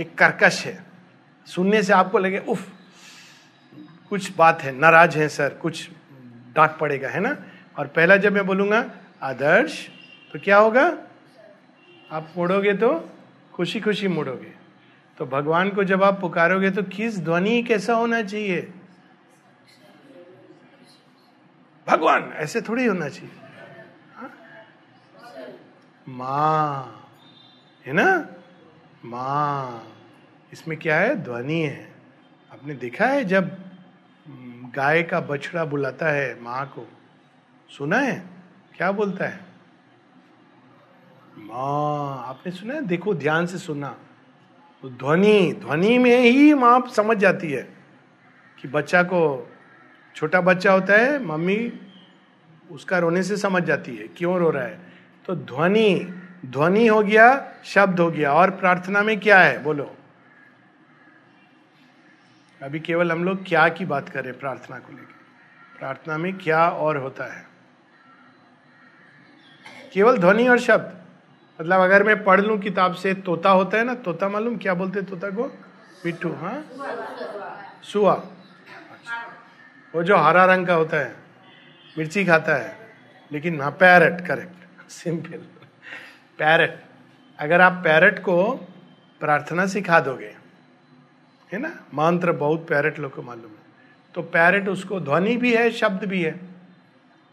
एक कर्कश है। सुनने से आपको लगे, उफ, कुछ बात है, नाराज़ है सर, कुछ डांट पड़ेगा, है ना? और पहला जब मैं बोलूँगा आदर्श तो क्या होगा? आप मोड़ोगे तो खुशी खुशी मोड़ोगे। तो भगवान को जब आप पुकारोगे तो किस ध्वनि कैसा होना चाहिए? भगवान, ऐसे थोड़ी होना चाहिए। हाँ? माँ, है ना? माँ, इसमें क्या है? ध्वनि है। आपने देखा है जब गाय का बछड़ा बुलाता है माँ को? सुना है? क्या बोलता है? माँ, आपने सुना है? देखो, ध्यान से सुना तो ध्वनि ध्वनि में ही माँ समझ जाती है कि बच्चा को, छोटा बच्चा होता है, मम्मी उसका रोने से समझ जाती है, क्यों रो रहा है? तो ध्वनि ध्वनि हो गया, शब्द हो गया, और प्रार्थना में क्या है? बोलो। अभी केवल हम लोग क्या की बात कर प्रार्थना को लेकर? प्रार्थना में क्या और होता है? केवल ध्वनि और शब्द। मतलब अगर मैं पढ़ लू किताब से, तोता होता है ना, तोता मालूम? क्या बोलते तोता को? मिट्टू हाँ? सुआ। वो जो हरा रंग का होता है, मिर्ची खाता है, लेकिन हाँ पैरट करेक्ट सिंपल पैरट। अगर आप पैरट को प्रार्थना सिखा दोगे, है ना? मंत्र बहुत पैरट लोग को मालूम है। तो पैरट उसको ध्वनि भी है, शब्द भी है।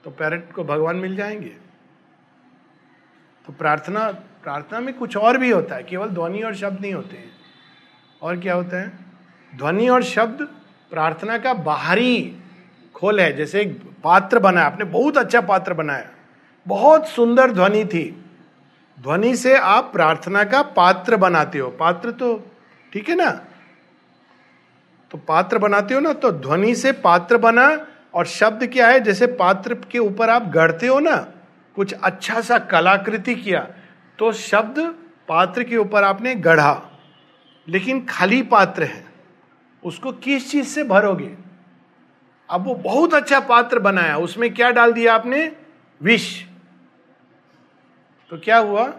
तो पैरट को भगवान मिल जाएँगे। तो प्रार्थना प्रार्थना में कुछ और भी होता है, केवल ध्वनि और शब्द नहीं होते हैं। और क्या होता है? ध्वनि और शब्द प्रार्थना का बाहरी खोल है, जैसे एक पात्र बनाया, आपने बहुत अच्छा पात्र बनाया। बहुत सुंदर ध्वनि थी। ध्वनि से आप प्रार्थना का पात्र बनाते हो। पात्र तो ठीक है ना? तो पात्र बनाते हो ना तो ध्वनि से पात्र बना और शब्द क्या है? जैसे पात्र के ऊपर आप गढ़ते हो ना कुछ अच्छा सा कलाकृति किया तो शब्द पात्र के ऊपर आपने गढ़ा। लेकिन खाली पात्र है, उसको किस चीज़ से भरोगे? अब वो बहुत अच्छा पात्र बनाया, उसमें क्या डाल दिया आपने? विष। तो क्या हुआ?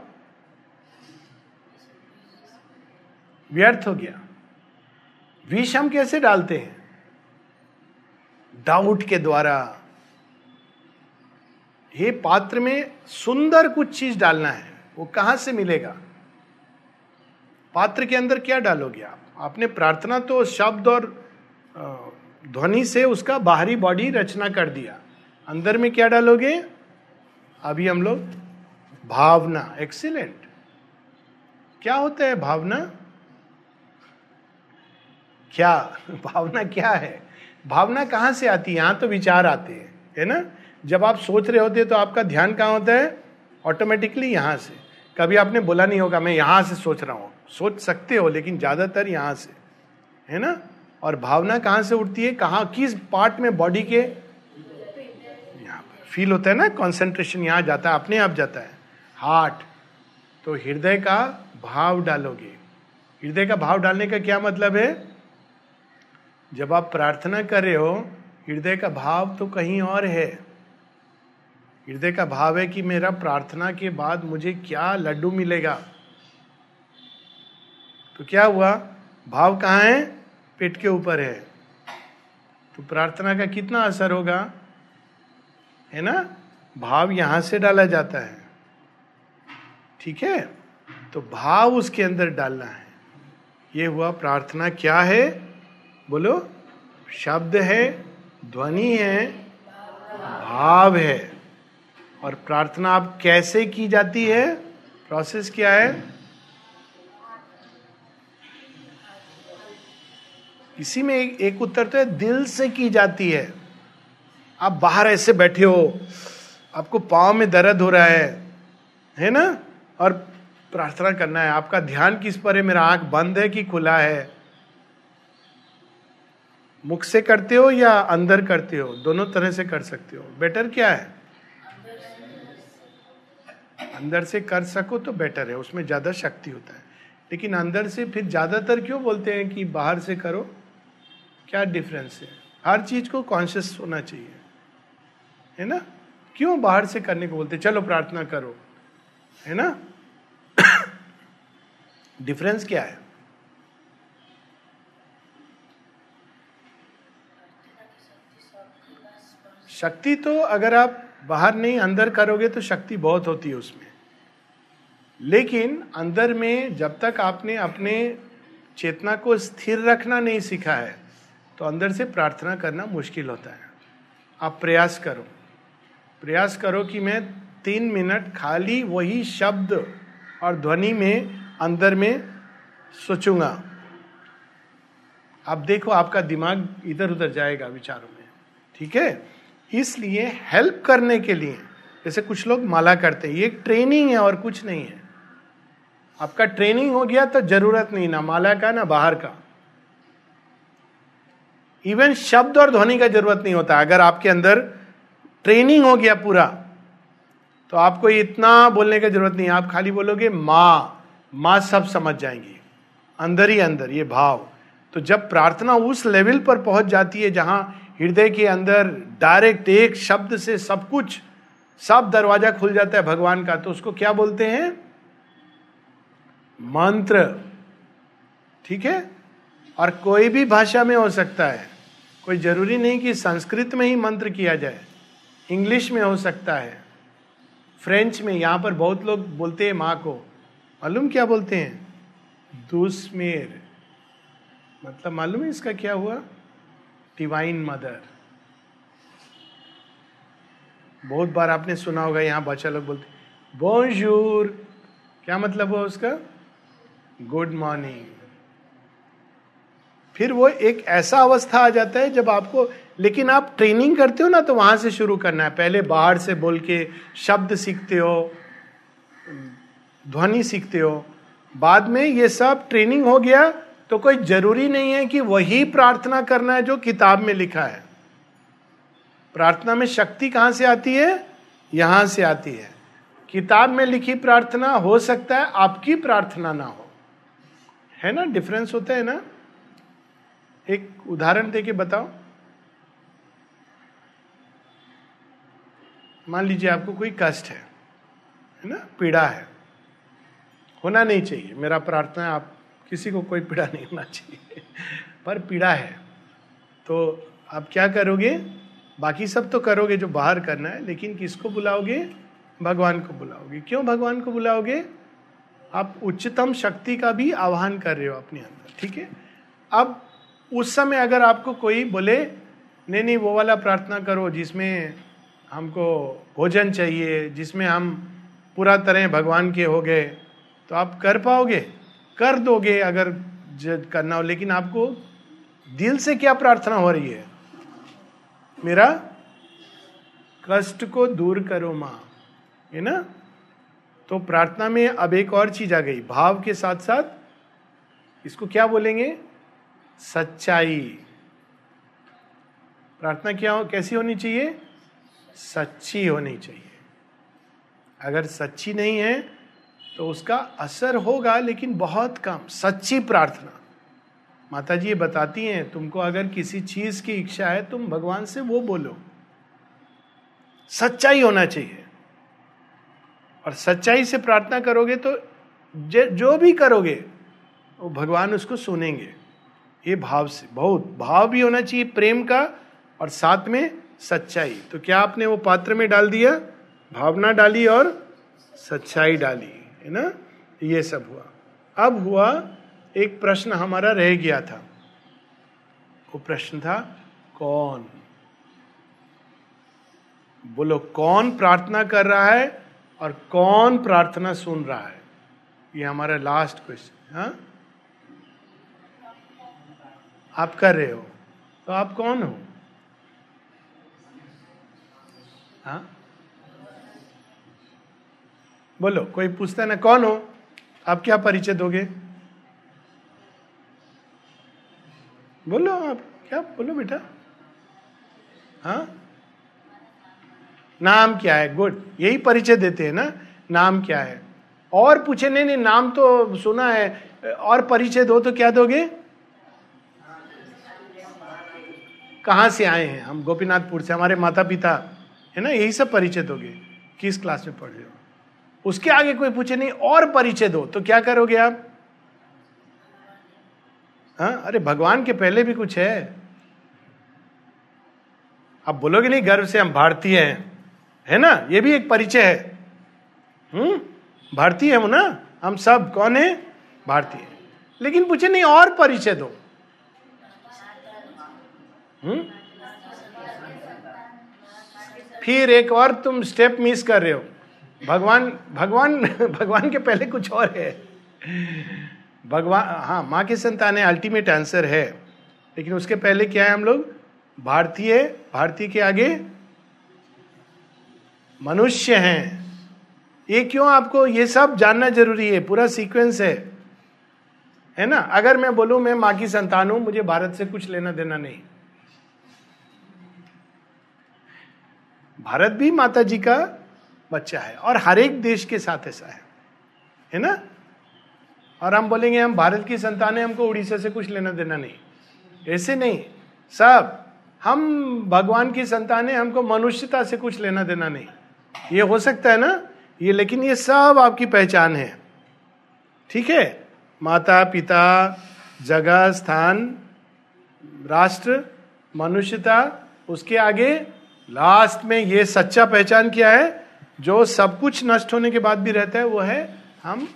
व्यर्थ हो गया। विष हम कैसे डालते हैं? डाउट के द्वारा हे पात्र में सुंदर कुछ चीज़ डालना है, वो कहाँ से मिलेगा? पात्र के अंदर क्या डालोगे आप? आपने प्रार्थना तो शब्द और ध्वनि से उसका बाहरी बॉडी रचना कर दिया। अंदर में क्या डालोगे? अभी हम लोग भावना। एक्सीलेंट क्या होता है भावना? क्या? भावना क्या है? भावना कहाँ से आती है? यहाँ तो विचार आते हैं, है ना? जब आप सोच रहे होते हैं तो आपका ध्यान कहाँ होता है? ऑटोमेटिकली यहाँ से। कभी आपने बोला नहीं होगा, मैं यहाँ से सोच रहा हूँ। सोच सकते हो, लेकिन ज़्यादातर यहाँ से। है ना? और भावना कहाँ से उठती है? कहा, किस पार्ट में बॉडी के? यहाँ पर। फील होता है ना? कॉन्सेंट्रेशन यहाँ जाता है, अपने आप जाता है। हार्ट तो हृदय का भाव डालोगे। हृदय का भाव डालने का क्या मतलब है? जब आप प्रार्थना कर रहे हो, हृदय का भाव तो कहीं और है। हृदय का भाव है कि मेरा प्रार्थना के बाद मुझे क्या लड्डू मिलेगा? तो क्या हुआ? भाव कहाँ है? पेट के ऊपर है। तो प्रार्थना का कितना असर होगा? है ना? भाव यहाँ से डाला जाता है। ठीक है? तो भाव उसके अंदर डालना है। ये हुआ प्रार्थना क्या है? बोलो, शब्द है, ध्वनि है, भाव है। और प्रार्थना आप कैसे की जाती है? प्रोसेस क्या है? इसी में एक, एक उत्तर तो है दिल से की जाती है। आप बाहर ऐसे बैठे हो आपको पाँव में दर्द हो रहा है है ना? और प्रार्थना करना है आपका ध्यान किस पर है? मेरा आँख बंद है कि खुला है? मुख से करते हो या अंदर करते हो? दोनों तरह से कर सकते हो। बेटर क्या है? अंदर से कर सको तो बेटर है, उसमें ज़्यादा शक्ति होता है। लेकिन अंदर से फिर ज़्यादातर क्यों बोलते हैं कि बाहर से करो? क्या डिफरेंस है? हर चीज़ को कॉन्शियस होना चाहिए। है ना? क्यों बाहर से करने को बोलते चलो प्रार्थना करो। है ना? डिफरेंस क्या है? शक्ति तो अगर आप बाहर नहीं, अंदर करोगे तो शक्ति बहुत होती है उसमें। लेकिन अंदर में जब तक आपने अपने चेतना को स्थिर रखना नहीं सीखा है तो अंदर से प्रार्थना करना मुश्किल होता है। आप प्रयास करो। प्रयास करो कि मैं तीन मिनट खाली वही शब्द और ध्वनि में, अंदर में सोचूँगा। आप देखो, आपका दिमाग इधर उधर जाएगा विचारों में। ठीक है? इसलिए हेल्प करने के लिए, जैसे कुछ लोग माला करते हैं, ये ट्रेनिंग है और कुछ नहीं है। आपका ट्रेनिंग हो गया तो ज़रूरत नहीं, ना माला का, ना बाहर का। इवन शब्द और ध्वनि का ज़रूरत नहीं होता। अगर आपके अंदर ट्रेनिंग हो गया पूरा तो आपको इतना बोलने की ज़रूरत नहीं। आप खाली बोलोगे, माँ माँ सब समझ जाएँगी। अंदर ही अंदर, ये भाव। तो जब प्रार्थना उस लेवल पर पहुँच जाती है जहाँ हृदय के अंदर डायरेक्ट एक शब्द से सब कुछ, सब दरवाज़ा खुल जाता है भगवान का। तो उसको क्या बोलते हैं? मंत्र। ठीक है? और कोई भी भाषा में हो सकता है। कोई ज़रूरी नहीं कि संस्कृत में ही मंत्र किया जाए। इंग्लिश में हो सकता है। फ्रेंच में, यहाँ पर बहुत लोग बोलते हैं माँ को। मालूम क्या बोलते हैं? दुस्मेर मतलब मालूम है इसका क्या हुआ? डिवाइन मदर बहुत बार आपने सुना होगा, यहाँ बच्चा लोग बोलते बोंजूर क्या मतलब हुआ उसका? गुड मॉर्निंग फिर वो एक ऐसा अवस्था आ जाता है जब आपको, लेकिन आप ट्रेनिंग करते हो ना तो वहाँ से शुरू करना है। पहले बाहर से बोल के शब्द सीखते हो, ध्वनि सीखते हो। बाद में ये सब ट्रेनिंग हो गया तो कोई ज़रूरी नहीं है कि वही प्रार्थना करना है जो किताब में लिखा है। प्रार्थना में शक्ति कहाँ से आती है? यहाँ से आती है। किताब में लिखी प्रार्थना हो सकता है आपकी प्रार्थना ना हो। है ना? डिफरेंस होता है ना? एक उदाहरण दे के बताओ। मान लीजिए आपको कोई कष्ट है है ना? पीड़ा है। होना नहीं चाहिए। मेरा प्रार्थना आप किसी को कोई पीड़ा नहीं होना चाहिए। पर पीड़ा है। तो आप क्या करोगे? बाकी सब तो करोगे जो बाहर करना है, लेकिन किसको बुलाओगे? भगवान को बुलाओगे। क्यों भगवान को बुलाओगे? आप उच्चतम शक्ति का भी आह्वान कर रहे हो अपने अंदर, ठीक है? अब उस समय अगर आपको कोई बोले, नहीं नहीं, वो वाला प्रार्थना करो जिसमें हमको भोजन चाहिए, जिसमें हम पूरा तरह भगवान के हो गए तो आप कर पाओगे? कर दोगे अगर करना हो, लेकिन आपको दिल से क्या प्रार्थना हो रही है? मेरा कष्ट को दूर करो माँ, है ना? तो प्रार्थना में अब एक और चीज़ आ गई, भाव के साथ साथ इसको क्या बोलेंगे? सच्चाई। प्रार्थना क्या हो, कैसी होनी चाहिए? सच्ची होनी चाहिए। अगर सच्ची नहीं है तो उसका असर होगा, लेकिन बहुत कम। सच्ची प्रार्थना। माता जी ये बताती हैं, तुमको अगर किसी चीज़ की इच्छा है, तुम भगवान से वो बोलो। सच्चाई होना चाहिए। और सच्चाई से प्रार्थना करोगे तो जो भी करोगे, वो भगवान उसको सुनेंगे। ये भाव से, बहुत भाव भी होना चाहिए प्रेम का और साथ में सच्चाई। तो क्या आपने वो पात्र में डाल दिया? भावना डाली और सच्चाई डाली। है ना? ये सब हुआ। अब हुआ, एक प्रश्न हमारा रह गया था। वो प्रश्न था, कौन? बोलो, कौन प्रार्थना कर रहा है और कौन प्रार्थना सुन रहा है? ये हमारा लास्ट क्वेश्चन हाँ? आप कर रहे हो तो आप कौन हो? हाँ? बोलो, कोई पूछता है ना, कौन हो? आप क्या परिचय दोगे बोलो आप, क्या बोलो बेटा? हाँ? नाम क्या है? गुड। यही परिचय देते हैं ना, नाम क्या है? और पूछे, नहीं नहीं, नाम तो सुना है। और परिचय दो तो क्या दोगे? कहाँ से आए हैं? हम गोपीनाथपुर से, हमारे माता पिता है ना, यही सब परिचय दोगे किस क्लास में पढ़ रहे हो? उसके आगे कोई पूछे नहीं, और परिचय दो तो क्या करोगे आप? हाँ अरे भगवान के पहले भी कुछ है। आप बोलोगे नहीं, गर्व से हम भारतीय हैं, है ना? ये भी एक परिचय है। हम्म भारतीय हम ना? हम सब, कौन है? भारतीय लेकिन पूछे नहीं, और परिचय दो हम्म फिर एक और तुम स्टेप मिस कर रहे हो। भगवान भगवान भगवान के पहले कुछ और है। भगवान हाँ माँ की संतान है अल्टीमेट आंसर है। लेकिन उसके पहले क्या है हम लोग? भारतीय भारतीय के आगे मनुष्य हैं। ये क्यों आपको ये सब जानना ज़रूरी है? पूरा सीक्वेंस है। है ना? अगर मैं बोलूँ, मैं माँ की संतान हूँ, मुझे भारत से कुछ लेना देना नहीं। भारत भी माता जी का बच्चा है और हर एक देश के साथ ऐसा है। है ना? और हम बोलेंगे, हम भारत की संतान है, हमको उड़ीसा से कुछ लेना देना नहीं। ऐसे नहीं। सब, हम भगवान की संतान है, हमको मनुष्यता से कुछ लेना देना नहीं। ये हो सकता है ना? ये, लेकिन ये सब आपकी पहचान है। ठीक है? माता, पिता, जगह, स्थान, राष्ट्र, मनुष्यता, उसके आगे लास्ट में ये सच्चा पहचान क्या है? जो सब कुछ नष्ट होने के बाद भी रहता है, वो है हम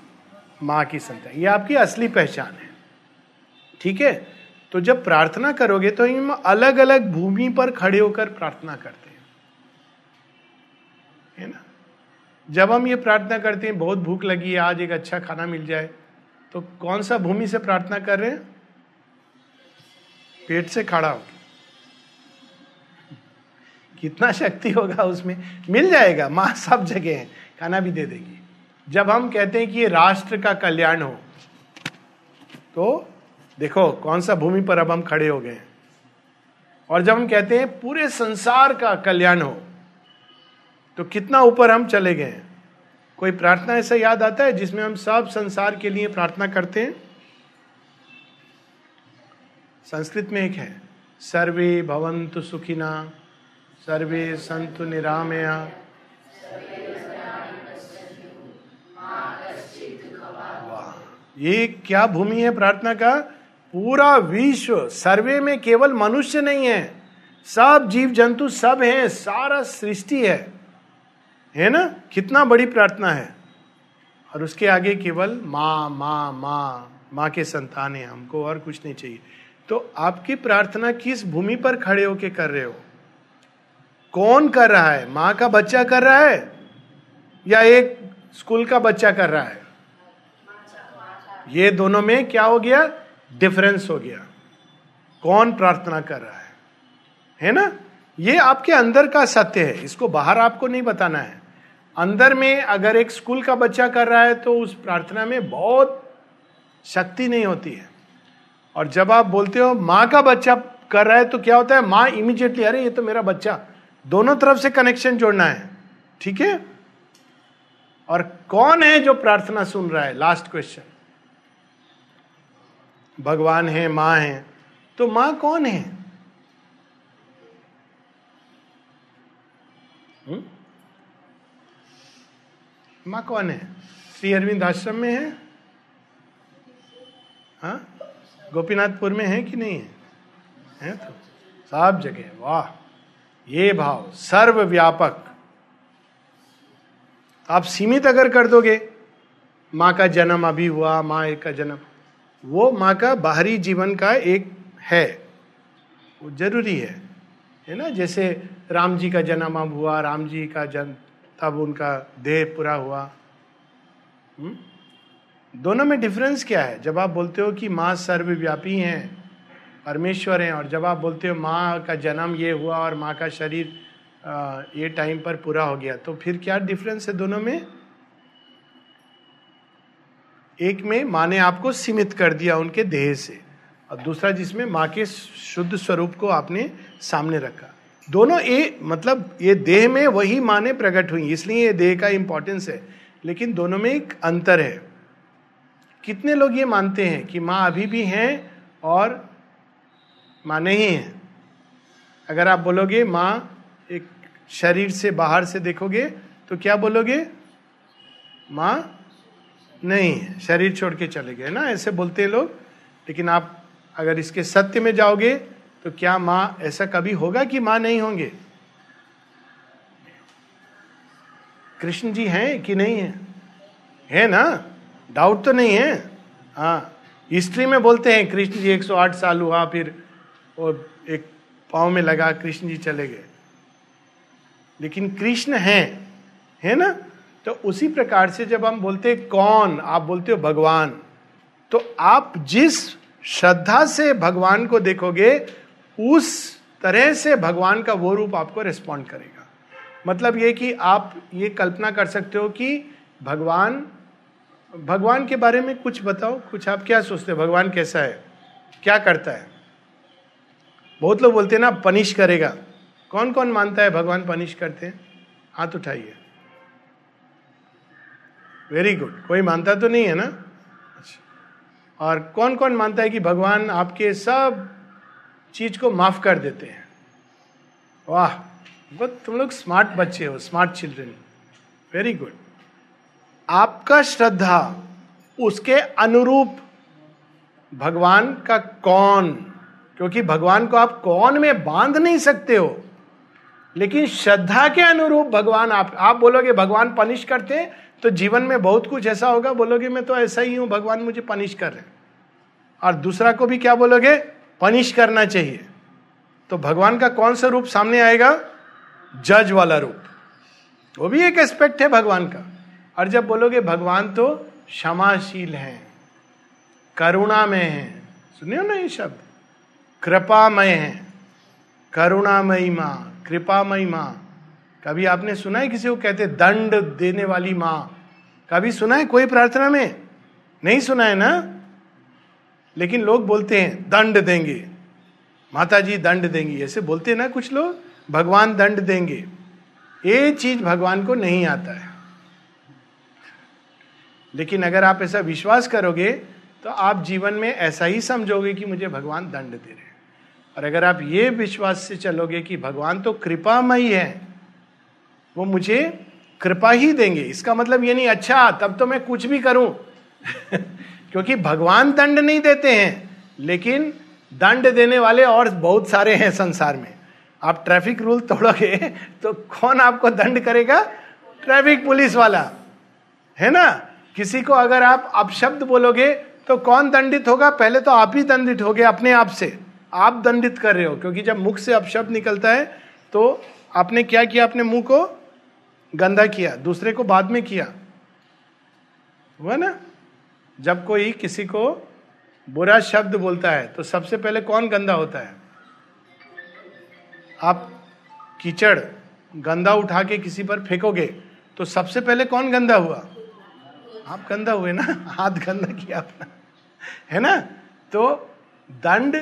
माँ की संतान। ये आपकी असली पहचान है। ठीक है? तो जब प्रार्थना करोगे तो हम अलग अलग भूमि पर खड़े होकर प्रार्थना करते हैं। है ना? जब हम ये प्रार्थना करते हैं, बहुत भूख लगी है, आज एक अच्छा खाना मिल जाए तो कौन सा भूमि से प्रार्थना कर रहे हैं? पेट से खड़ा हो कितना शक्ति होगा उसमें। मिल जाएगा, माँ सब जगह है, खाना भी दे देगी। जब हम कहते हैं कि ये राष्ट्र का कल्याण हो तो देखो कौन सा भूमि पर अब हम खड़े हो गए हैं। और जब हम कहते हैं पूरे संसार का कल्याण हो तो कितना ऊपर हम चले गए हैं। कोई प्रार्थना ऐसा याद आता है जिसमें हम सब संसार के लिए प्रार्थना करते हैं? संस्कृत में एक है, सर्वे भवंतु सुखिना। सर्वे संतु निरामया। ये क्या भूमि है प्रार्थना का? पूरा विश्व, सर्वे में केवल मनुष्य नहीं है। सब जीव जंतु सब हैं, सारा सृष्टि है। है ना? कितना बड़ी प्रार्थना है। और उसके आगे केवल माँ माँ माँ माँ के संतान है। हमको और कुछ नहीं चाहिए। तो आपकी प्रार्थना किस भूमि पर खड़े होके कर रहे हो? कौन कर रहा है? माँ का बच्चा कर रहा है? या एक स्कूल का बच्चा कर रहा है? ये दोनों में क्या हो गया? डिफरेंस हो गया। कौन प्रार्थना कर रहा है? है ना? ये आपके अंदर का सत्य है। इसको बाहर आपको नहीं बताना है। अंदर में अगर एक स्कूल का बच्चा कर रहा है तो उस प्रार्थना में बहुत शक्ति नहीं होती है। और जब आप बोलते हो, माँ का बच्चा कर रहा है तो क्या होता है? माँ इमीजिएटली अरे, ये तो मेरा बच्चा। दोनों तरफ़ से कनेक्शन जोड़ना है। ठीक है? और कौन है जो प्रार्थना सुन रहा है? लास्ट क्वेश्चन भगवान है, माँ है। तो माँ कौन है? माँ कौन है? श्री अरविंद आश्रम में है? हाँ? गोपीनाथपुर में है कि नहीं है? है तो? सब जगह वाह! ये भाव सर्व व्यापक आप सीमित अगर कर दोगे, माँ का जन्म अभी हुआ, माँ का जन्म, वो माँ का बाहरी जीवन का एक है, वो ज़रूरी है है ना जैसे राम जी का जन्म अब हुआ, राम जी का जन्म, तब उनका देह पूरा हुआ हुँ? हम्म? दोनों में डिफरेंस क्या है जब आप बोलते हो कि माँ सर्वव्यापी हैं परमेश्वर हैं और जब आप बोलते हो माँ का जन्म ये हुआ और माँ का शरीर ये टाइम पर पूरा हो गया तो फिर क्या डिफरेंस है दोनों में? एक में माँ ने आपको सीमित कर दिया उनके देह से और दूसरा जिसमें माँ के शुद्ध स्वरूप को आपने सामने रखा। दोनों ए मतलब ये देह में वही माँ ने प्रकट हुई, इसलिए ये देह का इंपॉर्टेंस है, लेकिन दोनों में एक अंतर है। कितने लोग ये मानते हैं कि माँ अभी भी हैं और माँ नहीं है। अगर आप बोलोगे, माँ, एक शरीर से बाहर से देखोगे तो क्या बोलोगे? माँ, नहीं है। शरीर छोड़ के चले गए ना, ऐसे बोलते हैं लोग। लेकिन आप अगर इसके सत्य में जाओगे तो क्या माँ, ऐसा कभी होगा कि माँ नहीं होंगे? कृष्ण जी हैं कि नहीं है? है ना? डाउट तो नहीं है। हाँ हिस्ट्री में बोलते हैं, कृष्ण जी 108 साल हुआ, फिर वो एक पाँव में लगा कृष्ण जी चले गए। लेकिन कृष्ण हैं, है ना? तो उसी प्रकार से जब हम बोलते हैं, कौन? आप बोलते हो भगवान। तो आप जिस श्रद्धा से भगवान को देखोगे, उस तरह से भगवान का वो रूप आपको रिस्पॉन्ड करेगा। मतलब ये कि आप ये कल्पना कर सकते हो कि भगवान भगवान के बारे में कुछ बताओ, कुछ आप क्या सोचते हो? भगवान कैसा है? क्या करता है? बहुत लोग बोलते हैं ना, पनिश करेगा। कौन कौन मानता है, भगवान पनिश करते हैं? हाथ उठाइए। वेरी गुड कोई मानता तो नहीं है ना? अच्छा। और कौन कौन मानता है कि भगवान आपके सब चीज़ को माफ़ कर देते हैं? वाह! बहुत तुम लोग स्मार्ट बच्चे हो, स्मार्ट चिल्ड्रन। वेरी गुड आपका श्रद्धा, उसके अनुरूप भगवान का कौन क्योंकि भगवान को आप कौन में बाँध नहीं सकते हो। लेकिन श्रद्धा के अनुरूप भगवान आप आप बोलोगे, भगवान पनिश करते तो जीवन में बहुत कुछ ऐसा होगा, बोलोगे, मैं तो ऐसा ही हूँ, भगवान मुझे पनिश कर रहे और दूसरा को भी क्या बोलोगे पनिश करना चाहिए। तो भगवान का कौन सा रूप सामने आएगा? जज वाला रूप। वो भी एक एस्पेक्ट है भगवान का। और जब बोलोगे, भगवान तो क्षमाशील है, करुणा में है सुनियो ना ये शब्द? कृपामय है, करुणामयी माँ, कृपामयी माँ। कभी आपने सुना है किसी को कहते दंड देने वाली माँ? कभी सुना है कोई प्रार्थना में? नहीं सुना है ना? लेकिन लोग बोलते हैं, दंड देंगे। माता जी दंड देंगी। ऐसे बोलते हैं ना कुछ लोग, भगवान दंड देंगे। ये चीज़ भगवान को नहीं आता है। लेकिन अगर आप ऐसा विश्वास करोगे तो आप जीवन में ऐसा ही समझोगे कि मुझे भगवान दंड दे रहे और अगर आप ये विश्वास से चलोगे कि भगवान तो कृपामयी है, वो मुझे कृपा ही देंगे। इसका मतलब ये नहीं अच्छा तब तो मैं कुछ भी करूँ। क्योंकि भगवान दंड नहीं देते हैं, लेकिन दंड देने वाले और बहुत सारे हैं संसार में। आप ट्रैफ़िक रूल तोड़ोगे तो कौन आपको दंड करेगा? ट्रैफ़िक पुलिस वाला। है ना? किसी को अगर आप अपशब्द बोलोगे तो कौन दंडित होगा? पहले तो आप ही दंडित हो गए अपने आप से। आप दंडित कर रहे हो, क्योंकि जब मुख से अपशब्द निकलता है तो आपने क्या किया? अपने मुँह को गंदा किया, दूसरे को बाद में किया। हुआ ना? जब कोई किसी को बुरा शब्द बोलता है तो सबसे पहले कौन गंदा होता है? आप कीचड़ गंदा उठा के किसी पर फेंकोगे तो सबसे पहले कौन गंदा हुआ? आप गंदा हुए ना? हाथ गंदा किया अपना है ना? तो दंड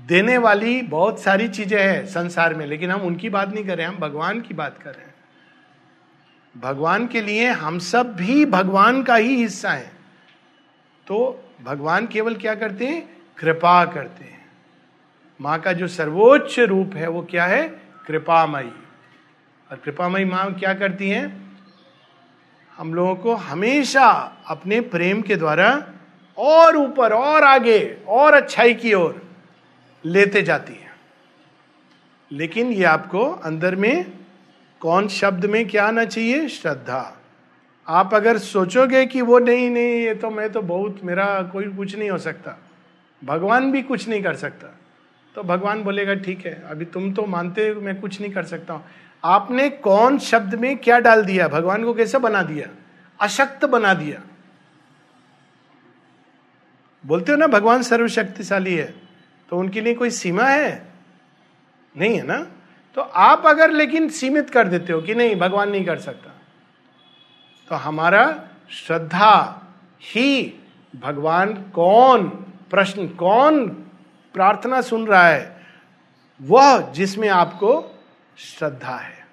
देने वाली बहुत सारी चीज़ें हैं संसार में, लेकिन हम उनकी बात नहीं कर रहे, हम भगवान की बात कर रहे हैं। भगवान के लिए हम सब भी भगवान का ही हिस्सा है। तो भगवान केवल क्या करते हैं? कृपा करते हैं। माँ का जो सर्वोच्च रूप है, वो क्या है? कृपामयी। और कृपामयी माँ क्या करती हैं? हम लोगों को हमेशा अपने प्रेम के द्वारा और ऊपर, और आगे, और अच्छाई की ओर लेते जाती है। लेकिन ये आपको अंदर में कौन शब्द में क्या आना चाहिए? श्रद्धा। आप अगर सोचोगे कि वो नहीं नहीं, ये तो मैं तो बहुत, मेरा कोई कुछ नहीं हो सकता। भगवान भी कुछ नहीं कर सकता। तो भगवान बोलेगा, ठीक है, अभी तुम तो मानते हो मैं कुछ नहीं कर सकता हूँ। आपने कौन शब्द में क्या डाल दिया? भगवान को कैसे बना दिया? अशक्त बना दिया। बोलते हो ना, भगवान सर्वशक्तिशाली है। तो उनके लिए कोई सीमा है? नहीं है ना? तो आप अगर लेकिन सीमित कर देते हो कि नहीं, भगवान नहीं कर सकता तो हमारा श्रद्धा ही भगवान कौन, प्रश्न कौन प्रार्थना सुन रहा है, वह जिसमें आपको श्रद्धा है।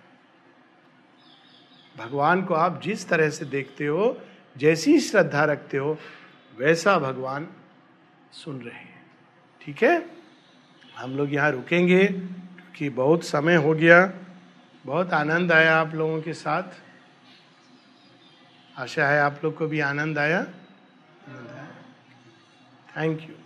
भगवान को आप जिस तरह से देखते हो, जैसी श्रद्धा रखते हो, वैसा भगवान सुन रहे हैं। ठीक है? हम लोग यहाँ रुकेंगे, क्योंकि बहुत समय हो गया। बहुत आनंद आया आप लोगों के साथ। आशा है आप लोग को भी आनंद आया। Thank you